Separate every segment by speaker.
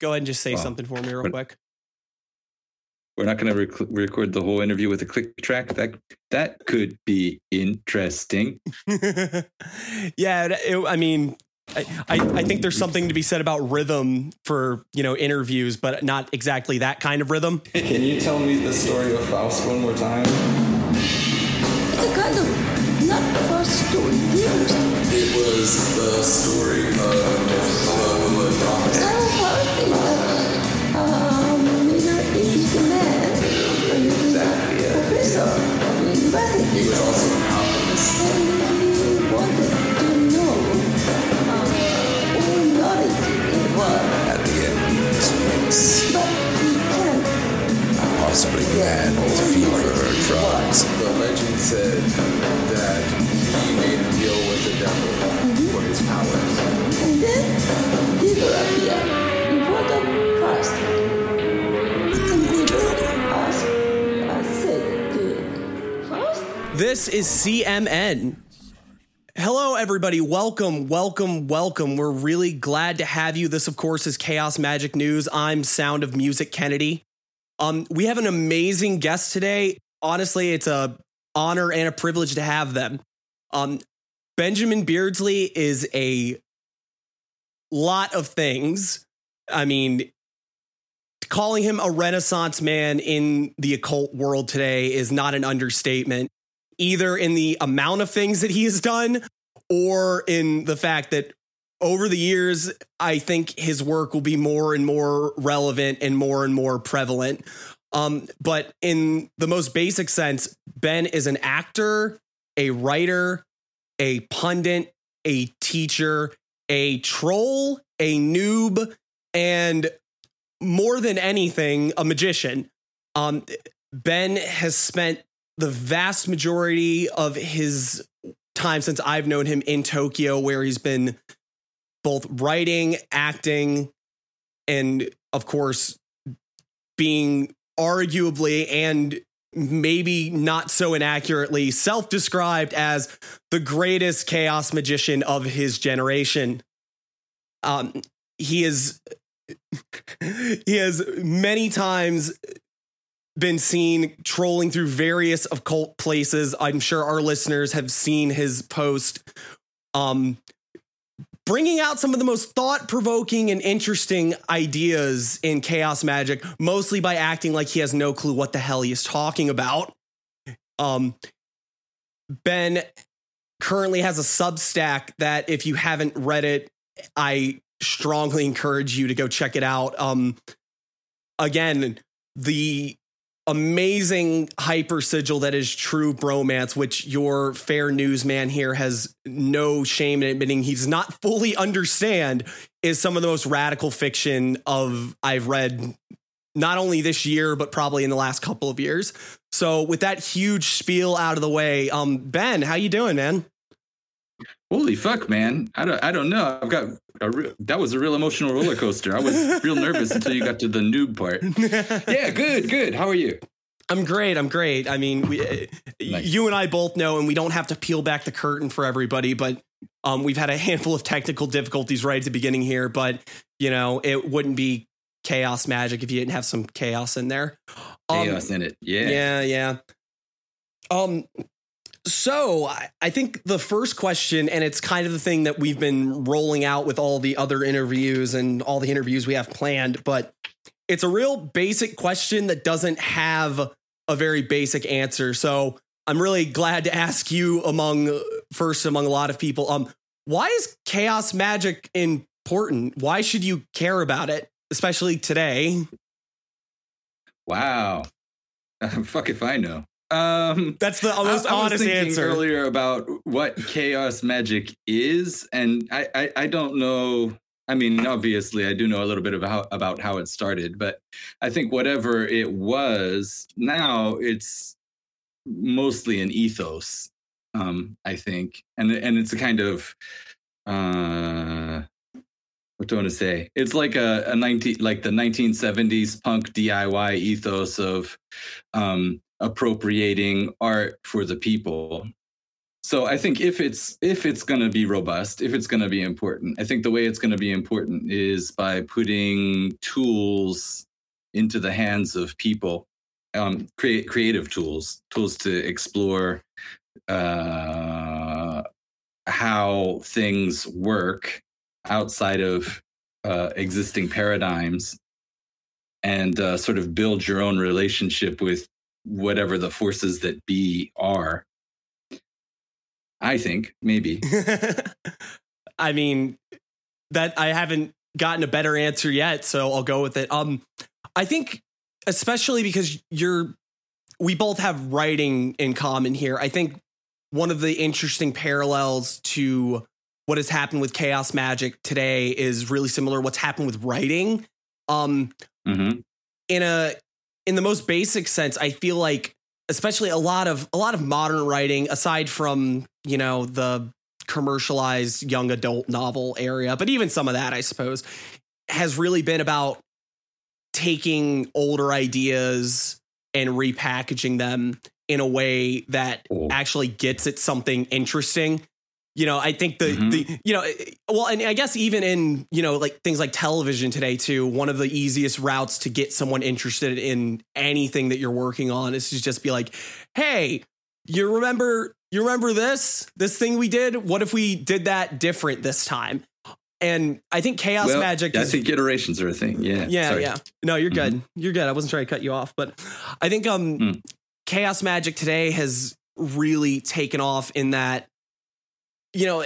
Speaker 1: Go ahead and just say
Speaker 2: Wow.
Speaker 1: something for me real
Speaker 2: But-
Speaker 1: quick.
Speaker 2: We're not going to rec- record the whole interview with a click track. That that could be interesting.
Speaker 1: yeah, it, it- I mean, I, I I think there's something to be said about rhythm for you know interviews, but not exactly that kind of rhythm.
Speaker 3: Can you tell me the story of Faust one more time?
Speaker 4: It's a kind of not first story. It
Speaker 3: It was the story of a
Speaker 4: knowledge in the world.
Speaker 3: At the end,
Speaker 4: can't.
Speaker 3: possibly man with fever or drugs. The legend said that he made a deal with the devil for his powers.
Speaker 4: And then devil appear
Speaker 1: This is CMN. Hello, everybody. Welcome, welcome, welcome. We're really glad to have you. This, of course, is Chaos Magic News. I'm Sound of Music Kennedy. Um, we have an amazing guest today. Honestly, it's a honor and a privilege to have them. Um, Benjamin Beardsley is a lot of things. I mean, calling him a renaissance man in the occult world today is not an understatement either in the amount of things that he has done or in the fact that over the years, I think his work will be more and more relevant and more and more prevalent. Um, but in the most basic sense, Ben is an actor, a writer, a pundit, a teacher, a troll, a noob, and more than anything, a magician. Um, Ben has spent the vast majority of his time since I've known him in Tokyo, where he's been both writing, acting, and of course, being arguably and maybe not so inaccurately self described as the greatest chaos magician of his generation. Um, he is. he has many times been seen trolling through various occult places. I'm sure our listeners have seen his post, um, bringing out some of the most thought provoking and interesting ideas in chaos magic, mostly by acting like he has no clue what the hell he is talking about. Um, Ben currently has a Substack that, if you haven't read it, I strongly encourage you to go check it out. Um, again, the amazing hyper sigil that is true bromance, which your fair newsman here has no shame in admitting he's not fully understand, is some of the most radical fiction of I've read not only this year but probably in the last couple of years. So with that huge spiel out of the way, um, Ben, how you doing, man?
Speaker 2: Holy fuck, man! I don't I don't know. I've got a real, that was a real emotional roller coaster. I was real nervous until you got to the noob part. Yeah, good, good. How are you?
Speaker 1: I'm great. I'm great. I mean, we, uh,
Speaker 2: Nice.
Speaker 1: you and I both know, and we don't have to peel back the curtain for everybody, but um, we've had a handful of technical difficulties right at the beginning here. But you know, it wouldn't be chaos magic if you didn't have some chaos in there. Um,
Speaker 2: Chaos in it. Yeah.
Speaker 1: yeah, yeah. Um, so I, think the first question, and it's kind of the thing that we've been rolling out with all the other interviews and all the interviews we have planned, but it's a real basic question that doesn't have a very basic answer. So I'm really glad to ask you among first among a lot of people. Um, why is chaos magic important? Why should you care about it, especially today?
Speaker 2: Wow. fuck if I know. Um,
Speaker 1: That's the
Speaker 2: I-
Speaker 1: most
Speaker 2: I, was
Speaker 1: honest answer.
Speaker 2: earlier about what chaos magic is, and I, I, I don't know. I mean, obviously, I do know a little bit about about how it started, but I think whatever it was, now it's mostly an ethos. Um, I think, and and it's a kind of uh, what do I want to say? It's like a, a 19 like the 1970s punk DIY ethos of um appropriating art for the people. so I think if it's if it's going to be robust, if it's going to be important, I think the way it's going to be important is by putting tools into the hands of people, um, create creative tools, tools to explore uh, how things work outside of uh, existing paradigms, and uh, sort of build your own relationship with whatever the forces that be are I think maybe.
Speaker 1: I mean, that I haven't gotten a better answer yet, so I'll go with it. Um, I think especially because you're, we both have writing in common here. I think one of the interesting parallels to what has happened with chaos magic today is really similar to what's happened with writing. Um, mm-hmm. in a in the most basic sense, I feel like especially a lot of a lot of modern writing aside from you know the commercialized young adult novel area but even some of that i suppose has really been about taking older ideas and repackaging them in a way that actually gets at something interesting you know i think the mm-hmm. the you know well and i guess even in you know like things like television today too one of the easiest routes to get someone interested in anything that you're working on is to just be like hey you remember you remember this this thing we did what if we did that different this time and I think chaos well, magic.
Speaker 2: I is, think iterations are a thing. Yeah.
Speaker 1: Yeah. Sorry. Yeah. No, you're good. Mm-hmm. You're good. I wasn't trying to cut you off, but I think um, mm. chaos magic today has really taken off in that you know,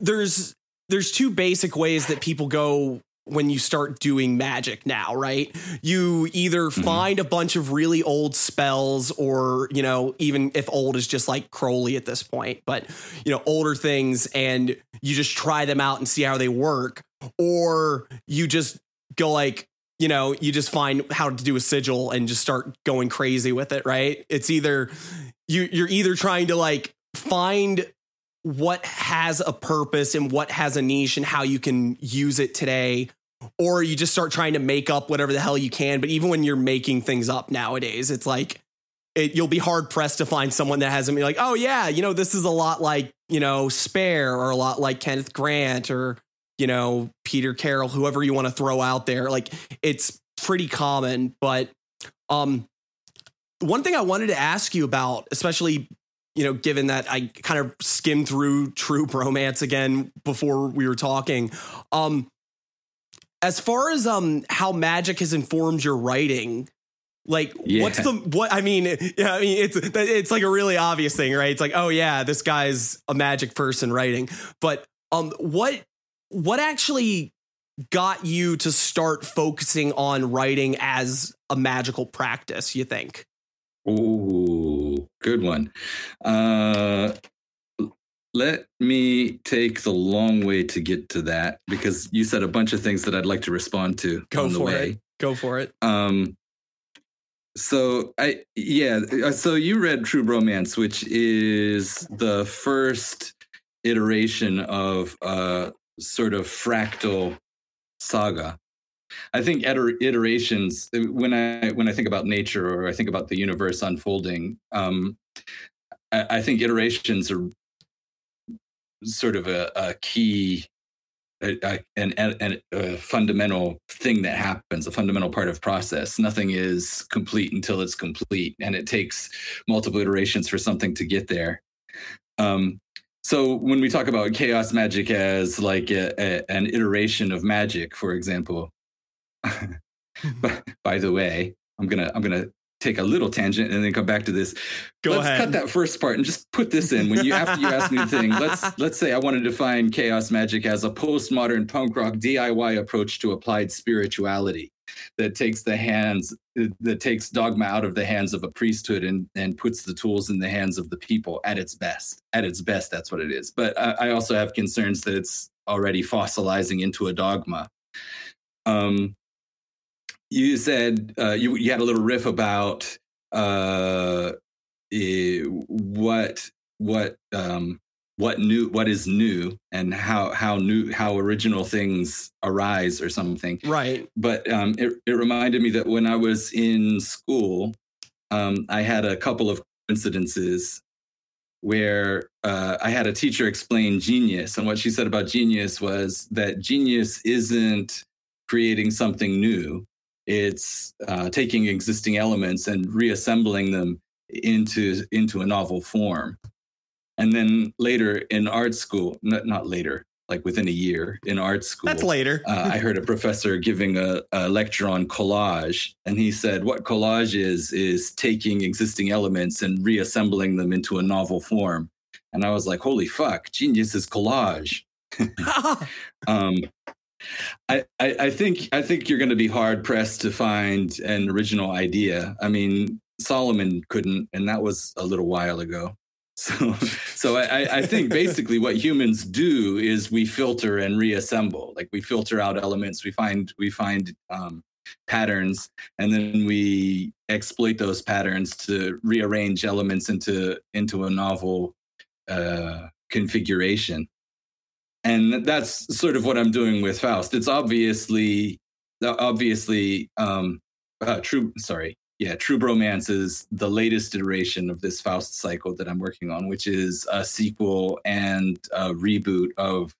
Speaker 1: there's there's two basic ways that people go when you start doing magic now, right? You either mm-hmm. find a bunch of really old spells, or, you know, even if old is just like Crowley at this point, but, you know, older things, and you just try them out and see how they work. Or you just go like, you know, you just find how to do a sigil and just start going crazy with it, right? It's either you you're either trying to like find what has a purpose and what has a niche and how you can use it today or you just start trying to make up whatever the hell you can. But even when you're making things up nowadays it's like it, you'll be hard pressed to find someone that hasn't been like oh yeah you know this is a lot like you know spare or a lot like kenneth grant or you know peter carroll whoever you want to throw out there. Like it's pretty common but um one thing i wanted to ask you about especially you know, given that I kind of skimmed through True Bromance again before we were talking, um, as far as um how magic has informed your writing, like yeah. what's the what I mean? Yeah, I mean it's it's like a really obvious thing, right? It's like, oh yeah, this guy's a magic person writing, but um, what what actually got you to start focusing on writing as a magical practice? You think?
Speaker 2: Ooh, good one. Uh, let me take the long way to get to that because you said a bunch of things that I'd like to respond to.
Speaker 1: Go for
Speaker 2: way.
Speaker 1: it. Go for it.
Speaker 2: Um, so I yeah, uh, so you read True Bromance, which is the first iteration of a sort of fractal saga. I think iterations uh, when I when I think about nature or I think about the universe unfolding, um, I, I, think iterations are sort of a, a key, a, a, an, a fundamental thing that happens, a fundamental part of process. Nothing is complete until it's complete, and it takes multiple iterations for something to get there. Um, so when we talk about chaos magic as like a, a, an iteration of magic, for example, by the way, I'm gonna I'm gonna take a little tangent and then come back to this.
Speaker 1: Go
Speaker 2: let's
Speaker 1: ahead.
Speaker 2: cut that first part and just put this in. When you after you ask me the thing, let's let's say I want to define chaos magic as a postmodern punk rock DIY approach to applied spirituality that takes the hands that takes dogma out of the hands of a priesthood and and puts the tools in the hands of the people at its best. At its best, that's what it is. But I, I also have concerns that it's already fossilizing into a dogma. Um, you said uh, you you had a little riff about uh, what what um, what new what is new and how how new how original things arise or something
Speaker 1: right
Speaker 2: but um, it, it reminded me that when i was in school um, i had a couple of coincidences where uh, I had a teacher explain genius. And what she said about genius was that genius isn't creating something new, it's uh, taking existing elements and reassembling them into, into a novel form. And then later in art school, not, not later, like within a year in art school.
Speaker 1: That's later.
Speaker 2: uh, I heard a professor giving a, a lecture on collage, and he said what collage is is taking existing elements and reassembling them into a novel form. And I was like, "Holy fuck, genius is collage." um, I, I, think I think you're going to be hard pressed to find an original idea. I mean, Solomon couldn't, and that was a little while ago. So, so I, I think basically what humans do is we filter and reassemble. Like we filter out elements, we find we find um, patterns, and then we exploit those patterns to rearrange elements into into a novel uh, configuration. And that's sort of what I'm doing with Faust. It's obviously obviously um, uh, true. Sorry, yeah, True Bromance is the latest iteration of this Faust cycle that I'm working on, which is a sequel and a reboot of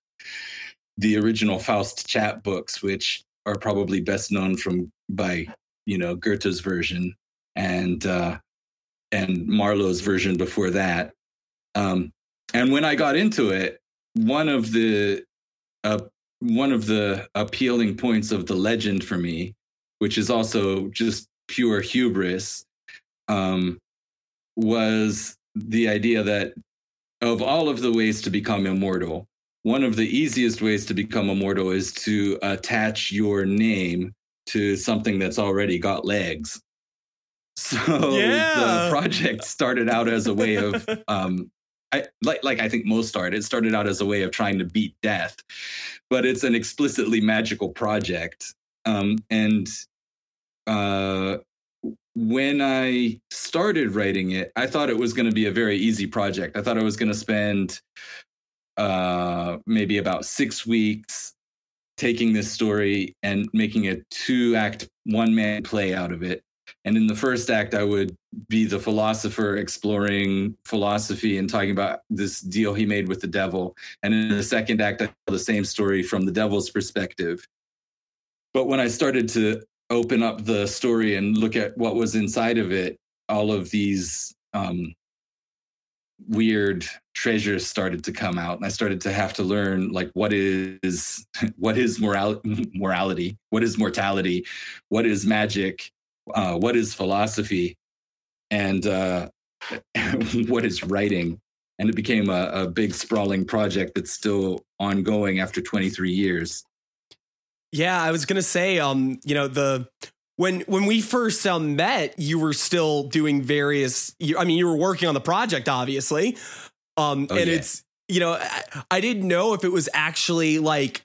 Speaker 2: the original Faust chapbooks, which are probably best known from by you know Goethe's version and uh, and Marlowe's version before that. Um, and when I got into it, one of the uh, one of the appealing points of the legend for me, which is also just pure hubris um, was the idea that of all of the ways to become immortal, one of the easiest ways to become immortal is to attach your name to something that's already got legs. So
Speaker 1: Yeah.
Speaker 2: the project started out as a way of um, I, like like I think most art, it started out as a way of trying to beat death, but it's an explicitly magical project. Um, and uh, when I started writing it, I thought it was going to be a very easy project. I thought I was going to spend uh, maybe about six weeks taking this story and making a two act, one man play out of it. And in the first act, I would be the philosopher exploring philosophy and talking about this deal he made with the devil. And in the second act, I tell the same story from the devil's perspective. But when I started to open up the story and look at what was inside of it, all of these um, weird treasures started to come out, and I started to have to learn like what is what is moral morality, what is mortality, what is magic, uh, what is philosophy, and uh, what is writing. And it became a, a big sprawling project that's still ongoing after 23 years.
Speaker 1: Yeah, I was gonna say, um, you know, the when when we first um, met, you were still doing various. You, I mean, you were working on the project, obviously, um,
Speaker 2: Oh,
Speaker 1: and
Speaker 2: yeah.
Speaker 1: it's you know, I, I didn't know if it was actually like.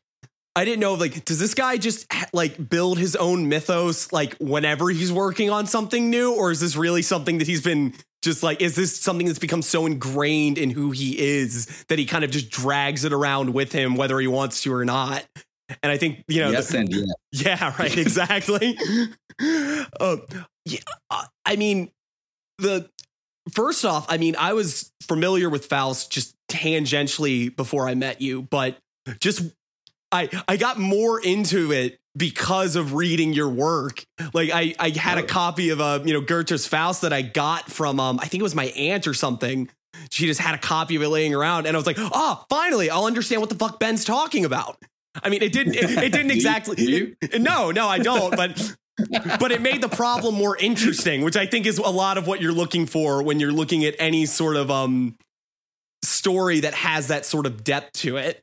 Speaker 1: I didn't know, like, does this guy just like build his own mythos like whenever he's working on something new, or is this really something that he's been just like, is this something that's become so ingrained in who he is that he kind of just drags it around with him, whether he wants to or not? And I think you know,
Speaker 2: yes,
Speaker 1: the-
Speaker 2: and yes.
Speaker 1: yeah, right. Exactly. uh, yeah, uh, I mean, the first off, I mean, I was familiar with Faust just tangentially before I met you, but just I I got more into it because of reading your work. Like I I had a copy of uh, you know Goethe's Faust that I got from um I think it was my aunt or something. She just had a copy of it laying around, and I was like, "Oh, finally, I'll understand what the fuck Ben's talking about." I mean, it didn't. It, it didn't exactly. it- no, no, I don't. But but it made the problem more interesting, which I think is a lot of what you're looking for when you're looking at any sort of um story that has that sort of depth to it.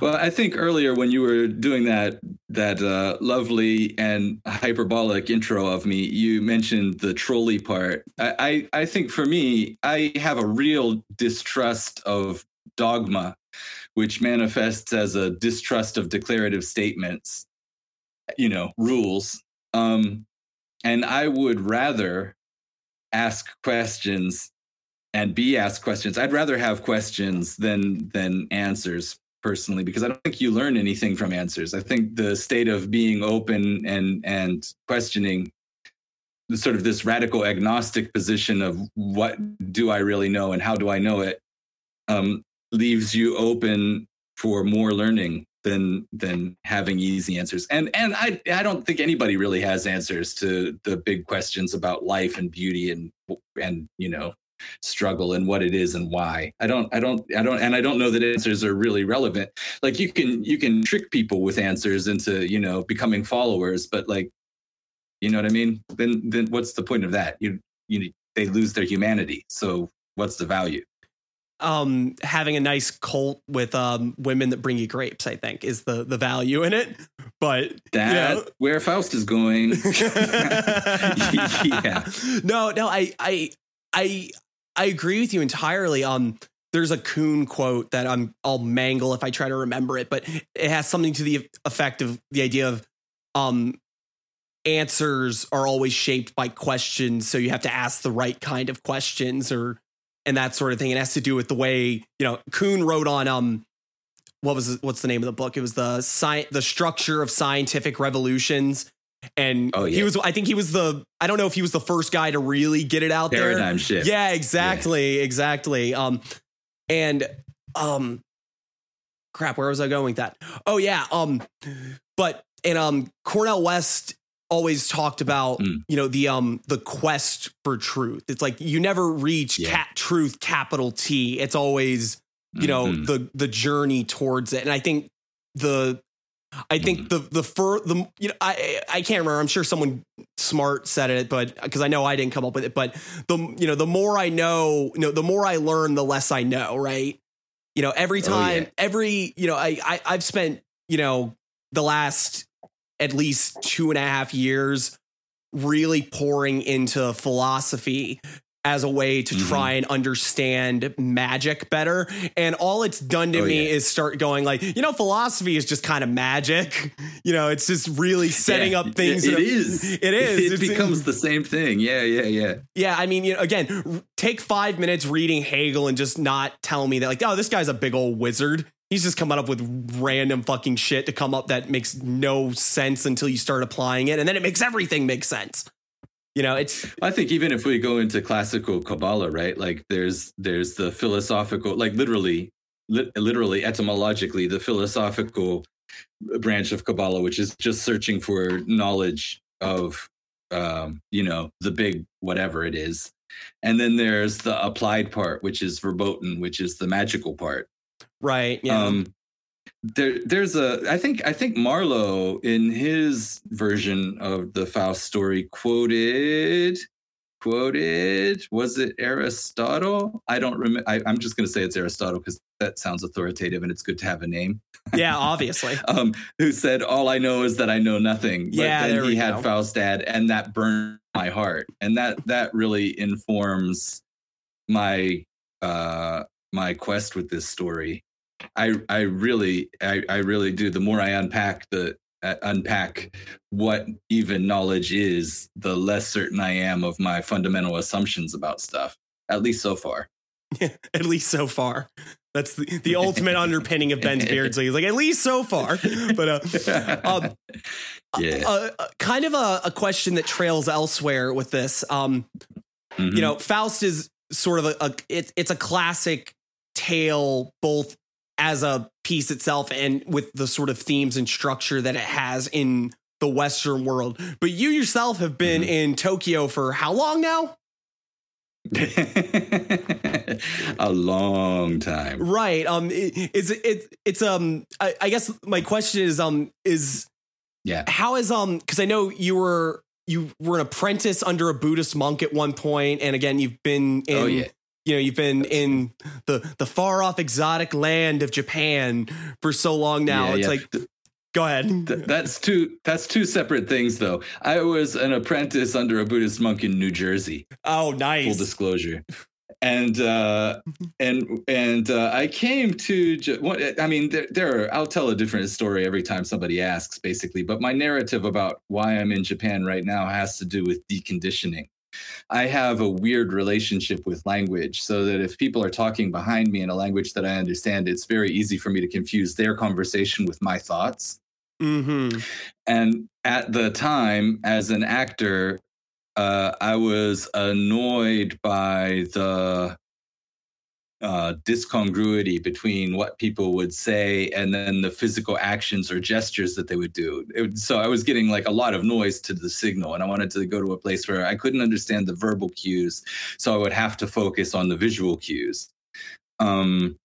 Speaker 2: Well, I think earlier when you were doing that that uh, lovely and hyperbolic intro of me, you mentioned the trolley part. I, I I think for me, I have a real distrust of dogma, which manifests as a distrust of declarative statements. You know, rules. Um, and I would rather ask questions and be asked questions. I'd rather have questions than than answers personally because I don't think you learn anything from answers. I think the state of being open and and questioning sort of this radical agnostic position of what do I really know and how do I know it um, leaves you open for more learning than than having easy answers. And and I I don't think anybody really has answers to the big questions about life and beauty and and you know struggle and what it is and why. I don't I don't I don't and I don't know that answers are really relevant. Like you can you can trick people with answers into, you know, becoming followers, but like you know what I mean? Then then what's the point of that? You you they lose their humanity. So what's the value?
Speaker 1: um having a nice cult with um women that bring you grapes i think is the the value in it but
Speaker 2: That
Speaker 1: you
Speaker 2: where Faust is going. yeah.
Speaker 1: no no i i i i agree with you entirely um there's a Kuhn quote that i'm i'll mangle if i try to remember it but it has something to the effect of the idea of um answers are always shaped by questions so you have to ask the right kind of questions or and that sort of thing. It has to do with the way you know Kuhn wrote on um what was what's the name of the book? It was the sci- the structure of scientific revolutions. And
Speaker 2: Oh,
Speaker 1: he was I think he was the I don't know if he was the first guy to really get it out there.
Speaker 2: Paradigm shift.
Speaker 1: Yeah, exactly, exactly. Um, and um, crap, where was I going with that? Oh yeah, um, but and um, Cornel West always talked about
Speaker 2: Mm.
Speaker 1: you know the um the quest for truth. It's like you never reach
Speaker 2: Yeah.
Speaker 1: cat truth capital T. It's always you know
Speaker 2: Mhm.
Speaker 1: the the journey towards it, and I think the. I think mm-hmm. the the fur the you know I I can't remember. I'm sure someone smart said it but because I know I didn't come up with it but the you know the more I know you know the more I learn the less I know right? You know every
Speaker 2: Oh,
Speaker 1: time
Speaker 2: yeah.
Speaker 1: every you know I, I I've spent you know the last at least two and a half years really pouring into philosophy as a way to
Speaker 2: Mhm.
Speaker 1: try and understand magic better and all it's done to
Speaker 2: Oh,
Speaker 1: me
Speaker 2: yeah.
Speaker 1: is start going like you know philosophy is just kind of magic you know it's just really setting
Speaker 2: Yeah,
Speaker 1: up things
Speaker 2: It, it is.
Speaker 1: it is
Speaker 2: It
Speaker 1: It's-
Speaker 2: becomes the same thing. Yeah, yeah, yeah.
Speaker 1: yeah, I mean, you know, again, take five minutes reading Hegel and just not tell me that, like, oh, this guy's a big old wizard. He's just coming up with random fucking shit to come up that makes no sense until you start applying it, and then it makes everything make sense. You know, it's
Speaker 2: I think even if we go into classical Kabbalah, right? Like there's there's the philosophical, like literally, li- literally etymologically, the philosophical branch of Kabbalah, which is just searching for knowledge of, um, you know, the big whatever it is, and then there's the applied part, which is verboten, which is the magical part.
Speaker 1: right. Yeah.
Speaker 2: Um, there, there's a. I think. I think Marlowe, in his version of the Faust story, quoted, quoted. Was it Aristotle? I don't remember. I'm just going to say it's Aristotle because that sounds authoritative and it's good to have a name.
Speaker 1: yeah, obviously.
Speaker 2: Um, who said, "All I know is that I know nothing." But
Speaker 1: Yeah,
Speaker 2: then he had
Speaker 1: go.
Speaker 2: Faust add, and that burned my heart, and that that really informs my uh my quest with this story. I I really I, I really do. The more I unpack the uh, unpack what even knowledge is, the less certain I am of my fundamental assumptions about stuff. At least so far.
Speaker 1: at least so far. That's the, the ultimate underpinning of Ben's Beardsley. He's like, at least so far. But uh, um,
Speaker 2: yeah.
Speaker 1: uh, uh, kind of a, a question that trails elsewhere with this. Um,
Speaker 2: Mhm.
Speaker 1: you know faust is sort of a, a it, it's a classic tale both as a piece itself and with the sort of themes and structure that it has in the western world but you yourself have been
Speaker 2: Mhm.
Speaker 1: in tokyo for how long now
Speaker 2: a long time.
Speaker 1: right um it, it's it, it's um I, I guess my question is um is
Speaker 2: Yeah.
Speaker 1: how is um because i know you were you were an apprentice under a buddhist monk at one point and again you've been in
Speaker 2: oh yeah.
Speaker 1: You know you've been in the the far off exotic land of japan for so long now
Speaker 2: Yeah,
Speaker 1: it's
Speaker 2: yeah.
Speaker 1: like go ahead
Speaker 2: Th- that's two that's two separate things though. I was an apprentice under a Buddhist monk in New Jersey.
Speaker 1: oh nice.
Speaker 2: Full disclosure. And uh and and uh, I came to J- what I mean there, there are I'll tell a different story every time somebody asks basically, but my narrative about why I'm in Japan right now has to do with deconditioning. I have a weird relationship with language so that if people are talking behind me in a language that I understand, it's very easy for me to confuse their conversation with my thoughts.
Speaker 1: mm-hmm
Speaker 2: And at the time, as an actor, uh, I was annoyed by the uh, discongruity between what people would say and then the physical actions or gestures that they would do. It, so I was getting like a lot of noise to the signal, and I wanted to go to a place where I couldn't understand the verbal cues, so I would have to focus on the visual cues. Um,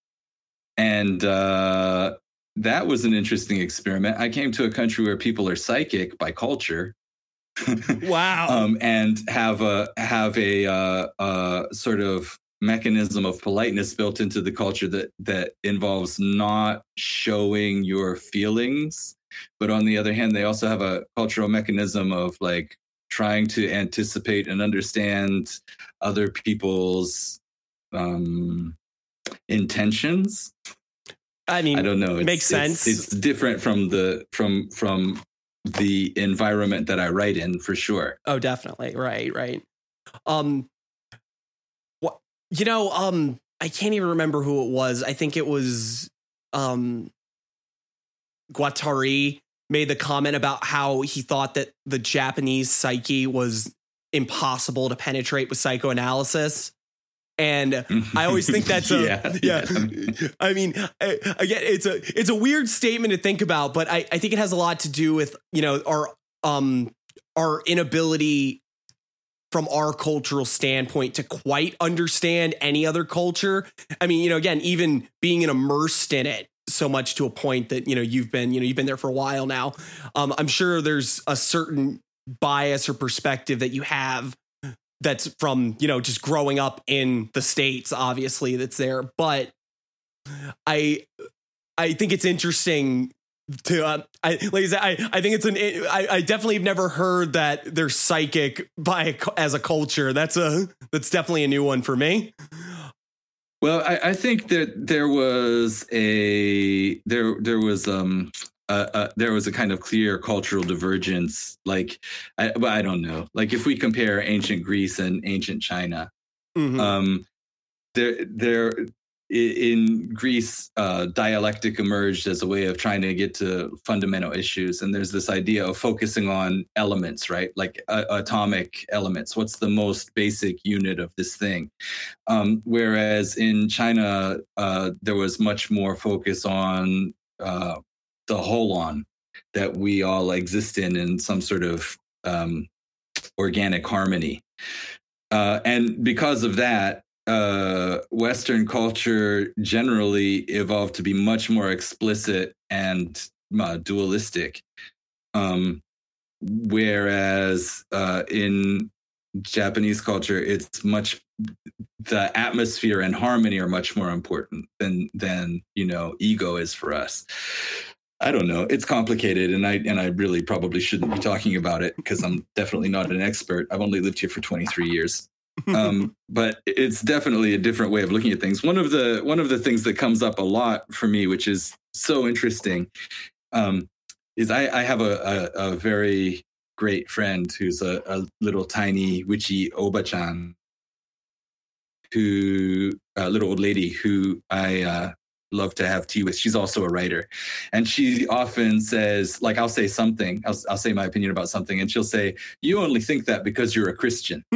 Speaker 2: and uh, that was an interesting experiment. I came to a country where people are psychic by culture.
Speaker 1: wow.
Speaker 2: um, and have a have a uh, uh, sort of mechanism of politeness built into the culture that that involves not showing your feelings but on the other hand they also have a cultural mechanism of like trying to anticipate and understand other people's um intentions
Speaker 1: I mean,
Speaker 2: i don't know
Speaker 1: it makes sense.
Speaker 2: it's different from the from from the environment that i write in for sure
Speaker 1: Oh, definitely. Right, right. Um you know, um I can't even remember who it was. I think it was um Guattari made the comment about how he thought that the Japanese psyche was impossible to penetrate with psychoanalysis. And I always think that's a yeah. I mean, I, again, it's a it's a weird statement to think about, but I, I think it has a lot to do with you know our um our inability from our cultural standpoint to quite understand any other culture. I mean, you know, again, even being immersed in it so much to a point that you know you've been you know you've been there for a while now. Um, I'm sure there's a certain bias or perspective that you have that's from you know just growing up in the states obviously that's there but i i think it's interesting to uh, I like I said I I think it's an I, I definitely have never heard that they're psychic by a as a culture. That's a that's definitely a new one for me.
Speaker 2: Well, I, I think that there was a there there was um uh, uh, there was a kind of clear cultural divergence. Like, I, but I don't know. Like, if we compare ancient Greece and ancient China,
Speaker 1: Mhm.
Speaker 2: um, there there in Greece, uh, dialectic emerged as a way of trying to get to fundamental issues. And there's this idea of focusing on elements, right? Like uh, atomic elements. What's the most basic unit of this thing? Um, whereas in China, uh, there was much more focus on uh, the holon that we all exist in in some sort of um, organic harmony. Uh, and because of that, uh, Western culture generally evolved to be much more explicit and uh, dualistic. Um, whereas uh, in Japanese culture, it's much the atmosphere and harmony are much more important than than you know ego is for us. I don't know. It's complicated, and I and I really probably shouldn't be talking about it because I'm definitely not an expert. I've only lived here for 23 years, um, but it's definitely a different way of looking at things. One of the one of the things that comes up a lot for me, which is so interesting, um, is I, I have a, a, a very great friend who's a, a little tiny witchy obachan, who a little old lady who I uh, love to have tea with. She's also a writer, and she often says, like, I'll say something, I'll, I'll say my opinion about something, and she'll say, "You only think that because you're a Christian."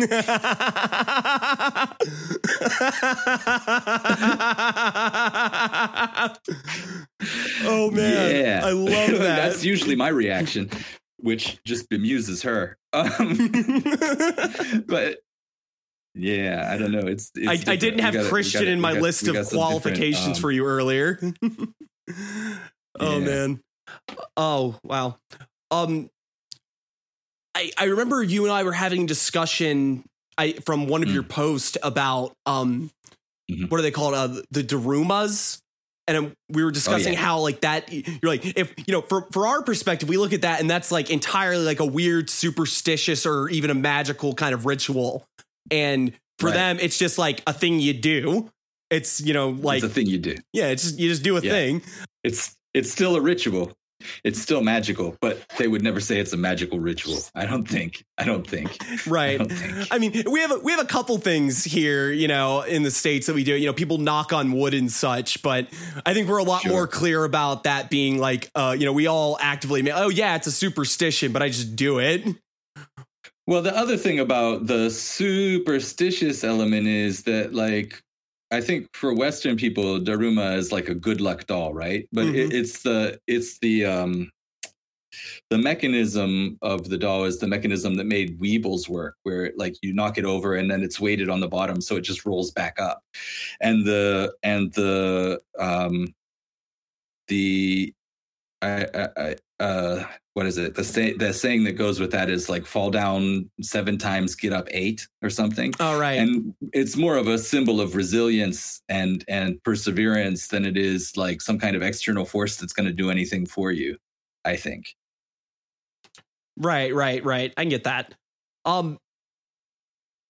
Speaker 1: oh man,
Speaker 2: yeah,
Speaker 1: I love that.
Speaker 2: That's usually my reaction, which just bemuses her. Um, but yeah, I don't know. It's, it's
Speaker 1: I, I didn't have
Speaker 2: gotta-
Speaker 1: Christian
Speaker 2: gotta-
Speaker 1: in my
Speaker 2: got-
Speaker 1: list of
Speaker 2: got some different,
Speaker 1: qualifications
Speaker 2: um,
Speaker 1: for you earlier. oh
Speaker 2: Yeah.
Speaker 1: man. Oh wow. Um I I remember you and I were having a discussion I from one of
Speaker 2: Mm.
Speaker 1: your posts about um
Speaker 2: Mhm.
Speaker 1: what are they called uh, the Darumas and um, we were discussing
Speaker 2: yeah.
Speaker 1: how like that you're like if you know for for our perspective we look at that and that's like entirely like a weird superstitious or even a magical kind of ritual and for
Speaker 2: Right.
Speaker 1: them it's just like a thing you do it's you know like
Speaker 2: it's a thing you do.
Speaker 1: yeah it's just you just do a
Speaker 2: Yeah.
Speaker 1: thing
Speaker 2: It's it's still a ritual. It's still magical, but they would never say it's a magical ritual. I don't think. I don't think. I
Speaker 1: right
Speaker 2: don't think.
Speaker 1: I mean, we have a, we have a couple things here, you know, in the states that we do. You know, people knock on wood and such, but I think we're a lot
Speaker 2: Sure.
Speaker 1: more clear about that being like, uh, you know, we all actively, oh yeah, it's a superstition, but I just do it.
Speaker 2: Well, the other thing about the superstitious element is that, like, I think for Western people, Daruma is like a good luck doll, right? But it,
Speaker 1: Mhm.
Speaker 2: it's the it's the um the mechanism of the doll is the mechanism that made Weebles work, where like you knock it over and then it's weighted on the bottom, so it just rolls back up. And the and the um the I, I, I uh what is it the say, the saying that goes with that is like fall down seven times get up eight or something
Speaker 1: All right.
Speaker 2: and it's more of a symbol of resilience and and perseverance than it is like some kind of external force that's going to do anything for you i think
Speaker 1: Right, right, right. I can get that. Um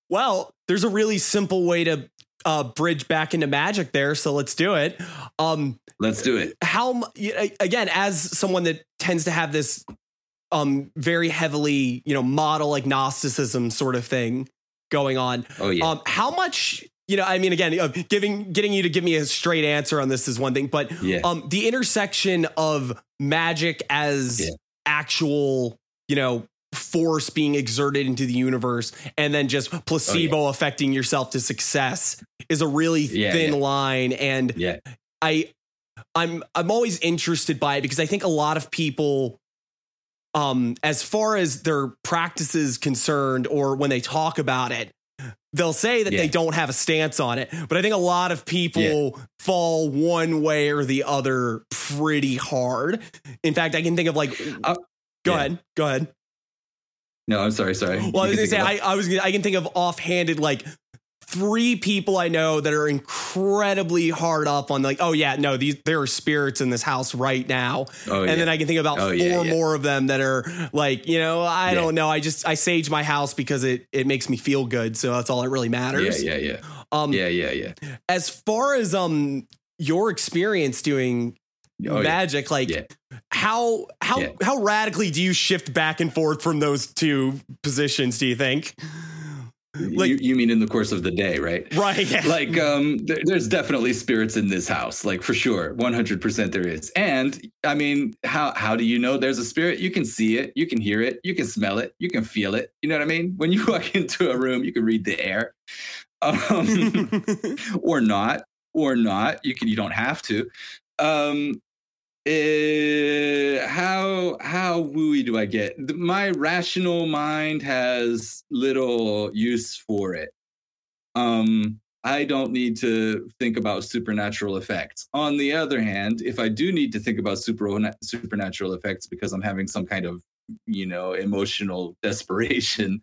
Speaker 1: well, there's a really simple way to uh bridge back into magic there, so let's do it. Um
Speaker 2: let's do it
Speaker 1: how again as someone that tends to have this um very heavily, you know, model agnosticism sort of thing going on.
Speaker 2: oh yeah
Speaker 1: Um how much you know, I mean, again, uh, giving getting you to give me a straight answer on this is one thing, but
Speaker 2: yeah
Speaker 1: um the intersection of magic as
Speaker 2: Yeah.
Speaker 1: actual you know force being exerted into the universe and then just placebo affecting yourself to success is a really
Speaker 2: Yeah,
Speaker 1: thin
Speaker 2: yeah.
Speaker 1: line. And
Speaker 2: yeah.
Speaker 1: I i'm i'm always interested by it because i think a lot of people um as far as their practices concerned or when they talk about it they'll say that
Speaker 2: Yeah.
Speaker 1: they don't have a stance on it. But i think a lot of people fall one way or the other pretty hard. In fact i can think of like
Speaker 2: Uh,
Speaker 1: go
Speaker 2: yeah.
Speaker 1: ahead go ahead
Speaker 2: no i'm sorry sorry
Speaker 1: well i was gonna say I, I was gonna, i can think of offhanded like three people i know that are incredibly hard up on like oh yeah no these there are spirits in this house right now
Speaker 2: oh, yeah.
Speaker 1: and then I can think about
Speaker 2: Oh,
Speaker 1: four
Speaker 2: yeah, yeah.
Speaker 1: more of them that are like, you know, I
Speaker 2: Yeah.
Speaker 1: don't know. I just I sage my house because it it makes me feel good, so that's all that really
Speaker 2: yeah
Speaker 1: matters.
Speaker 2: yeah yeah
Speaker 1: Um,
Speaker 2: yeah yeah yeah
Speaker 1: as far as um your experience doing
Speaker 2: Oh, yeah.
Speaker 1: magic, like
Speaker 2: Yeah.
Speaker 1: how how
Speaker 2: Yeah.
Speaker 1: how radically do you shift back and forth from those two positions? Do you think? like-
Speaker 2: you, you mean in the course of the day right
Speaker 1: Right. Yeah.
Speaker 2: like um there, there's definitely spirits in this house like for sure 100% there is and i mean how how do you know there's a spirit you can see it you can hear it you can smell it you can feel it you know what i mean when you walk into a room you can read the air um or not or not you can you don't have to um eh, how how wooey do i get? My rational mind has little use for it. Um i don't need to think about supernatural effects. On the other hand if i do need to think about super supernatural effects because i'm having some kind of you know emotional desperation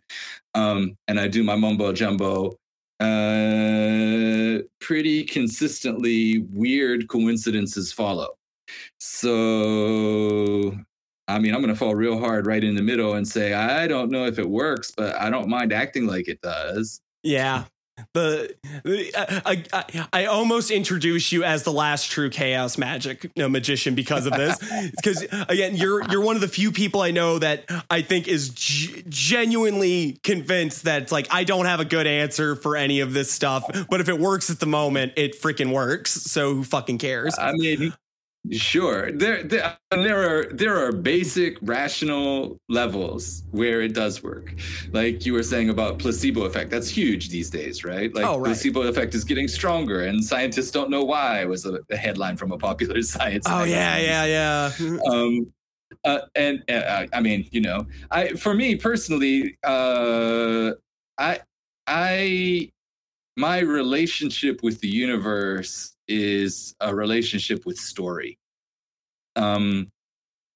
Speaker 2: um and i do my mumbo jumbo uh pretty consistently weird coincidences follow so i mean i'm going to fall real hard right in the middle and say i don't know if it works but i don't mind acting like it does
Speaker 1: Yeah. The, the I, I, I almost introduce you as the last true chaos magic you know, magician because of this. Because again, you're you're one of the few people I know that I think is g- genuinely convinced that it's like I don't have a good answer for any of this stuff, but if it works at the moment, it freaking works. So who fucking cares?
Speaker 2: I mean, sure. There, there, there are there are basic rational levels where it does work. Like you were saying about placebo effect, that's huge these days, right? Like
Speaker 1: Oh, right.
Speaker 2: placebo effect is getting stronger, and scientists don't know why. Was a, a headline from a popular science.
Speaker 1: Oh yeah, yeah, yeah.
Speaker 2: um uh, and uh, i mean you know i for me personally uh i i my relationship with the universe is a relationship with story um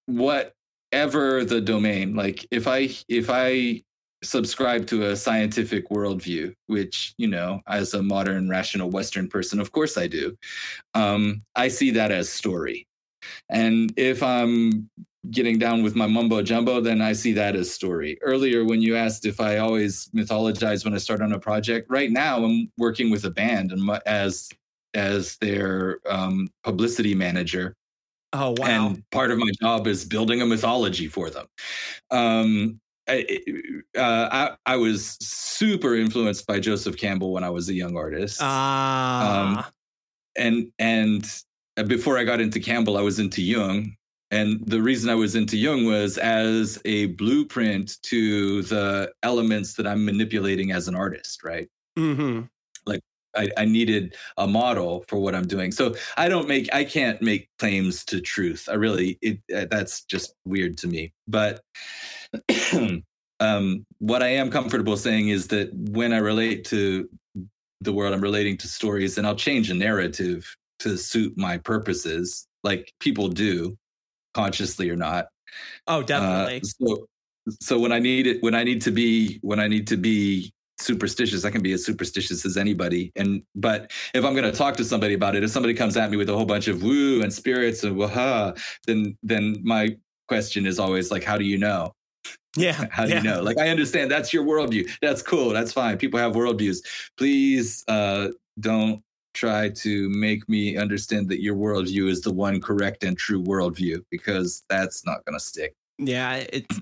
Speaker 2: whatever the domain like if i if i subscribe to a scientific worldview which you know as a modern rational western person of course i do um i see that as story and if I'm getting down with my mumbo jumbo, then I see that as story. Earlier, when you asked if I always mythologize when I start on a project, right now I'm working with a band and my, as as their um, publicity manager,
Speaker 1: Oh wow.
Speaker 2: and part of my job is building a mythology for them. Um, I, uh, I, I was super influenced by Joseph Campbell when I was a young artist
Speaker 1: Ah.
Speaker 2: and and before I got into Campbell, I was into Jung, and the reason I was into Jung was as a blueprint to the elements that I'm manipulating as an artist, right?
Speaker 1: Mm-hmm.
Speaker 2: I, I needed a model for what I'm doing. So I don't make, I can't make claims to truth. I really, it, uh, that's just weird to me. But um, what I am comfortable saying is that when I relate to the world, I'm relating to stories, and I'll change a narrative to suit my purposes, like people do, consciously or not.
Speaker 1: Oh,
Speaker 2: Uh,
Speaker 1: definitely.
Speaker 2: so, so when I need it, when I need to be, when I need to be superstitious, I can be as superstitious as anybody. And but if I'm going to talk to somebody about it, if somebody comes at me with a whole bunch of woo and spirits and waha, then then my question is always like, how do you know?
Speaker 1: yeah.
Speaker 2: How do
Speaker 1: yeah.
Speaker 2: you know? Like I understand that's your worldview. That's cool. That's fine. People have worldviews. Please uh, don't try to make me understand that your worldview is the one correct and true worldview because that's not going to stick.
Speaker 1: Yeah, it's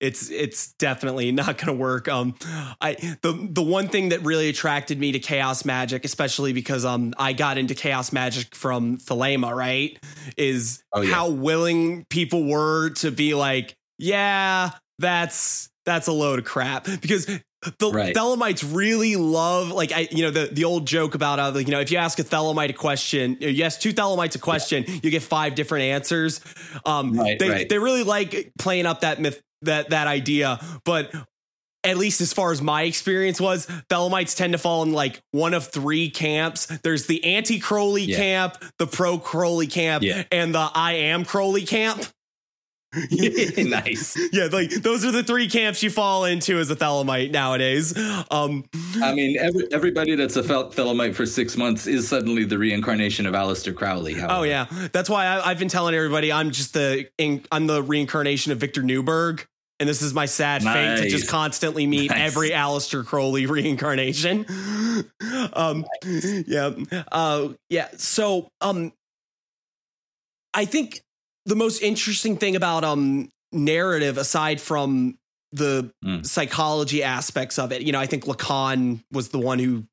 Speaker 1: it's it's definitely not going to work. Um, I the the one thing that really attracted me to chaos magic, especially because um I got into chaos magic from Thelema, right? Is
Speaker 2: Oh, yeah.
Speaker 1: how willing people were to be like, yeah, that's that's a load of crap because. The
Speaker 2: Right.
Speaker 1: Thelemites really love, like I, you know, the the old joke about, uh, you know, if you ask a Thelemite a question, you ask two Thelemites a question, you get five different answers. Um,
Speaker 2: Right,
Speaker 1: they
Speaker 2: right.
Speaker 1: they really like playing up that myth that that idea, but at least as far as my experience was, Thelemites tend to fall in like one of three camps. There's the anti Crowley
Speaker 2: Yeah.
Speaker 1: camp, the pro Crowley camp,
Speaker 2: Yeah.
Speaker 1: and the I am Crowley camp.
Speaker 2: nice.
Speaker 1: Yeah, like those are the three camps you fall into as a Thelemite nowadays. Um,
Speaker 2: I mean, every, everybody that's a Thelemite for six months is suddenly the reincarnation of Aleister Crowley.
Speaker 1: oh yeah, that's why I, I've been telling everybody I'm just the in, I'm the reincarnation of Victor Neuburg, and this is my sad fate to just constantly meet
Speaker 2: Nice.
Speaker 1: every Aleister Crowley reincarnation. um, yeah, uh, yeah. So, um, I think the most interesting thing about um narrative, aside from the
Speaker 2: Mm.
Speaker 1: psychology aspects of it, you know, I think Lacan was the one who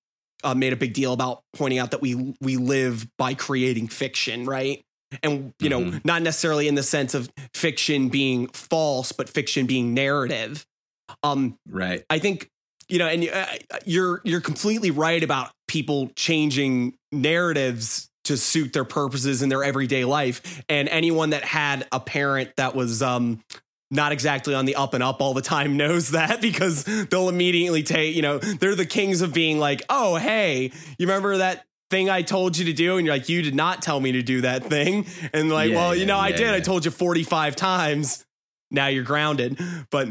Speaker 1: uh, made a big deal about pointing out that we we live by creating fiction, right? And you know,
Speaker 2: Mhm.
Speaker 1: not necessarily in the sense of fiction being false, but fiction being narrative. Um,
Speaker 2: Right.
Speaker 1: I think you know, and uh, you're you're completely right about people changing narratives to suit their purposes in their everyday life. And anyone that had a parent that was um not exactly on the up and up all the time knows that because they'll immediately take, you know, they're the kings of being like, "Oh, hey, you remember that thing I told you to do?" And you're like, "You did not tell me to do that thing." And like,
Speaker 2: Yeah,
Speaker 1: "Well, you
Speaker 2: yeah,
Speaker 1: know, I
Speaker 2: yeah,
Speaker 1: did. I told you 45 times. Now you're grounded." But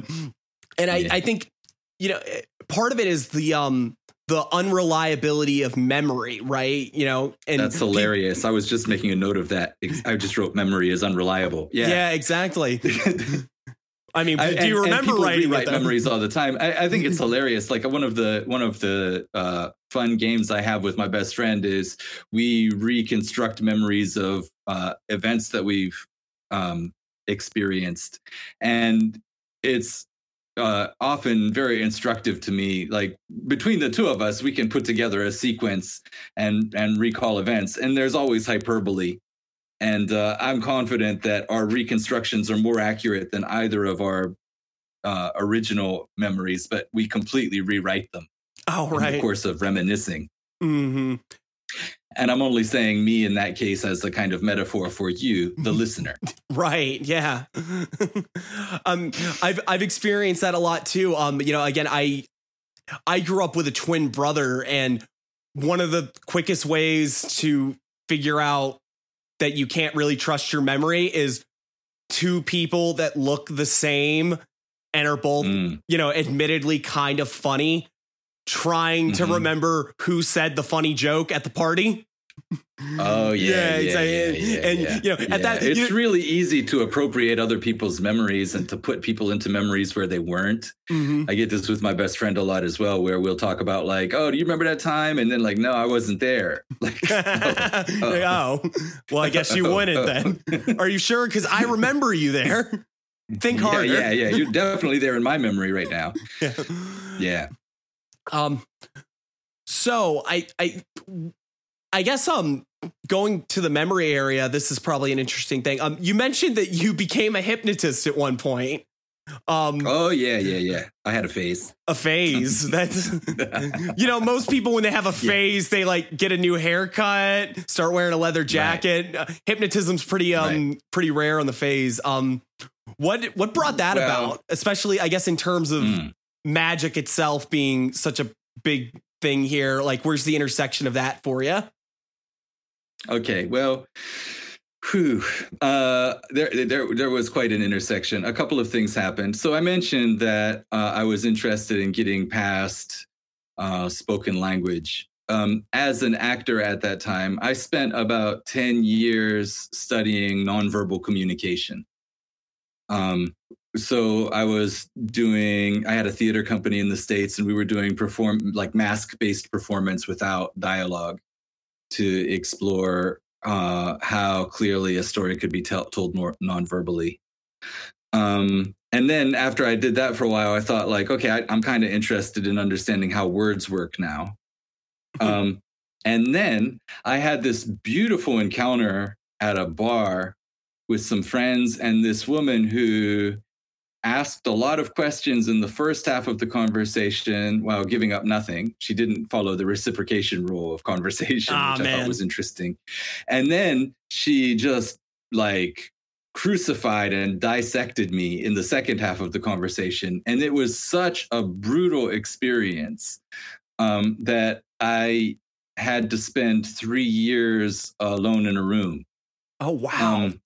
Speaker 1: and I. I think you know, eh, part of it is the um the unreliability of memory, right? You know, and
Speaker 2: That's hilarious. I was just making a note of that. I just wrote memory is unreliable.
Speaker 1: Yeah,
Speaker 2: Yeah.
Speaker 1: exactly. I mean,
Speaker 2: I-
Speaker 1: do you
Speaker 2: and- and
Speaker 1: remember
Speaker 2: people
Speaker 1: writing
Speaker 2: rewrite memories all the time? I, I think it's hilarious. Like one of the one of the uh, fun games I have with my best friend is we reconstruct memories of uh, events that we've um, experienced, and it's uh, often very instructive to me. Like between the two of us, we can put together a sequence and and recall events, and there's always hyperbole. And uh, I'm confident that our reconstructions are more accurate than either of our uh, original memories, but we completely rewrite them
Speaker 1: Oh,
Speaker 2: in the course of reminiscing.
Speaker 1: hmm
Speaker 2: And I'm only saying me in that case as a kind of metaphor for you, the listener.
Speaker 1: Right. Yeah. um, I've I've experienced that a lot too. Um, you know, again, I I grew up with a twin brother, and one of the quickest ways to figure out that you can't really trust your memory is two people that look the same and are both,
Speaker 2: Mm.
Speaker 1: you know, admittedly kind of funny, trying to
Speaker 2: Mhm.
Speaker 1: remember who said the funny joke at the party.
Speaker 2: Oh yeah, yeah,
Speaker 1: exactly.
Speaker 2: yeah, yeah,
Speaker 1: And,
Speaker 2: yeah.
Speaker 1: you know, at
Speaker 2: Yeah.
Speaker 1: that-
Speaker 2: it's really easy to appropriate other people's memories and to put people into memories where they weren't.
Speaker 1: Mhm.
Speaker 2: I get this with my best friend a lot as well, where we'll talk about like, "Oh, do you remember that time?" And then like, "No, I wasn't there." Like, oh,
Speaker 1: Like, oh, well, I guess you wouldn't then. Are you sure? Because I remember you there. Think
Speaker 2: yeah,
Speaker 1: harder.
Speaker 2: yeah, yeah. You're definitely there in my memory right now. Yeah.
Speaker 1: Um. So I I I guess um going to the memory area, this is probably an interesting thing. Um, you mentioned that you became a hypnotist at one point. Um,
Speaker 2: oh yeah, yeah, yeah. I had a phase.
Speaker 1: A phase. That's you know, most people when they have a phase, yeah. they like get a new haircut, start wearing a leather jacket. Right. Uh, hypnotism's pretty um right. pretty rare on the phase. Um, what what brought that well, about? Especially, I guess, in terms of mm. Magic itself being such a big thing here. Like, where's the intersection of that for you?
Speaker 2: Okay, well, whew, uh, there, there, there was quite an intersection. A couple of things happened. So I mentioned that uh, I was interested in getting past uh, spoken language. Um, as an actor at that time, I spent about 10 years studying nonverbal communication. Um, so I was doing, I had a theater company in the States and we were doing perform like mask based performance without dialogue to explore uh, how clearly a story could be tell, told more non-verbally. Um, and then after I did that for a while, I thought like, okay, I, am kind of interested in understanding how words work now. um, and then I had this beautiful encounter at a bar with some friends and this woman who asked a lot of questions in the first half of the conversation while giving up nothing. She didn't follow the reciprocation rule of conversation, oh, which man. I thought was interesting. And then she just like crucified and dissected me in the second half of the conversation. And it was such a brutal experience um, that I had to spend three years alone in a room.
Speaker 1: Oh, wow. Um,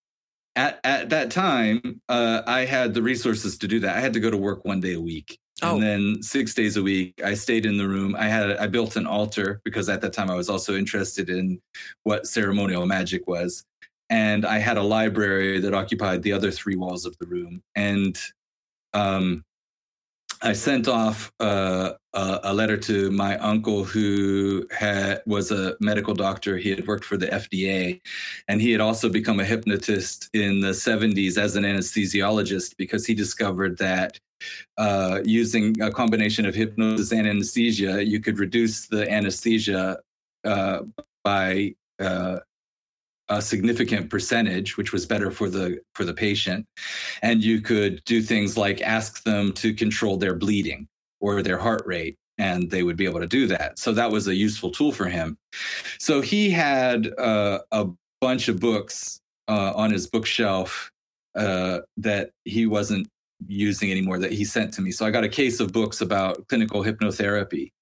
Speaker 2: at at that time, uh, I had the resources to do that. I had to go to work one day a week, oh. and then six days a week, I stayed in the room. I had I built an altar because at that time I was also interested in what ceremonial magic was, and I had a library that occupied the other three walls of the room, and um, I sent off uh, a, a, letter to my uncle who had was a medical doctor. He had worked for the FDA, and he had also become a hypnotist in the 70s as an anesthesiologist because he discovered that uh, using a combination of hypnosis and anesthesia, you could reduce the anesthesia uh, by uh, a significant percentage which was better for the for the patient. And you could do things like ask them to control their bleeding or their heart rate and they would be able to do that. So that was a useful tool for him. So he had uh, a bunch of books uh, on his bookshelf uh, that he wasn't using anymore that he sent to me. So i got a case of books about clinical hypnotherapy.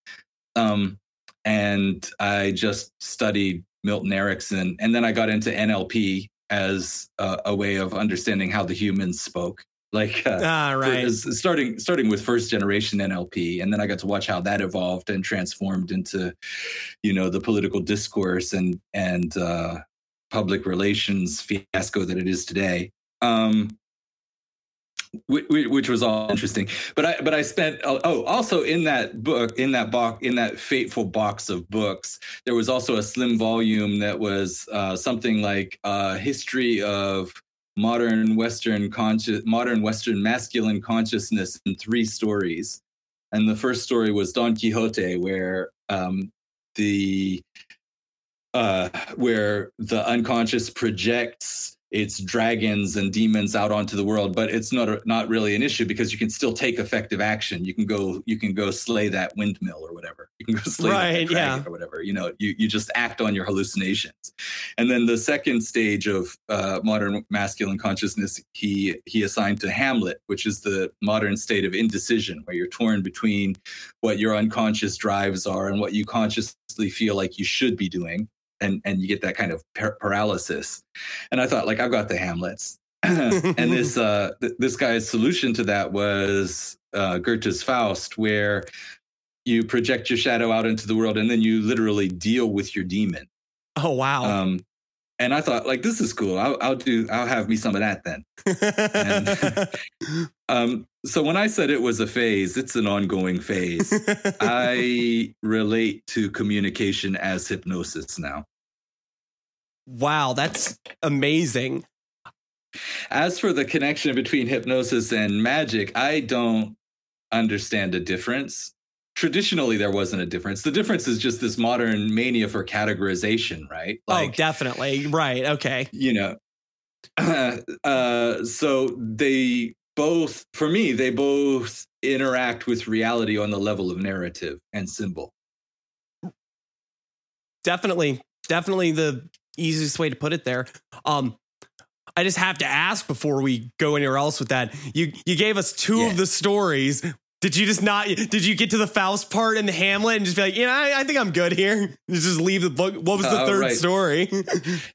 Speaker 2: Um, and i just studied Milton Erickson. And then I got into NLP as a, a way of understanding how the humans spoke. Like uh,
Speaker 1: ah, right.
Speaker 2: starting starting with first generation NLP, and then I got to watch how that evolved and transformed into, you know, the political discourse and and uh, public relations fiasco that it is today. Um, which was all interesting. But I but I spent oh, oh also in that book in that box in that fateful box of books there was also a slim volume that was uh, something like a history of modern Western conscious modern Western masculine consciousness in three stories. And the first story was Don Quixote, where um, the uh, where the unconscious projects it's dragons and demons out onto the world but it's not a, not really an issue because you can still take effective action. You can go you can go slay that windmill or whatever. You can go slay right, yeah. or whatever. You know you, you just act on your hallucinations. And then the second stage of uh, modern masculine consciousness he he assigned to hamlet which is the modern state of indecision where you're torn between what your unconscious drives are and what you consciously feel like you should be doing and and you get that kind of par- paralysis. And I thought, like, I've got the Hamlets. and this uh, th- this guy's solution to that was uh, Goethe's Faust, where you project your shadow out into the world, and then you literally deal with your demon.
Speaker 1: Oh wow! Um,
Speaker 2: and I thought, like, this is cool. I'll, I'll do. I'll have me some of that then. and, um, so when I said it was a phase, it's an ongoing phase. I relate to communication as hypnosis now.
Speaker 1: Wow, that's amazing.
Speaker 2: As for the connection between hypnosis and magic, I don't understand the difference. Traditionally there wasn't a difference. The difference is just this modern mania for categorization, right?
Speaker 1: oh, definitely. Right. Okay.
Speaker 2: you know uh, uh, so they both for me they both interact with reality on the level of narrative and symbol
Speaker 1: Definitely. Definitely the easiest way to put it there. Um, I just have to ask before we go anywhere else with that. You you gave us two
Speaker 2: Yeah.
Speaker 1: of the stories. Did you just not? Did you get to the Faust part in the Hamlet and just be like, you know, I, I think I'm good here. Just leave the book. What was the
Speaker 2: Oh,
Speaker 1: third
Speaker 2: right.
Speaker 1: story?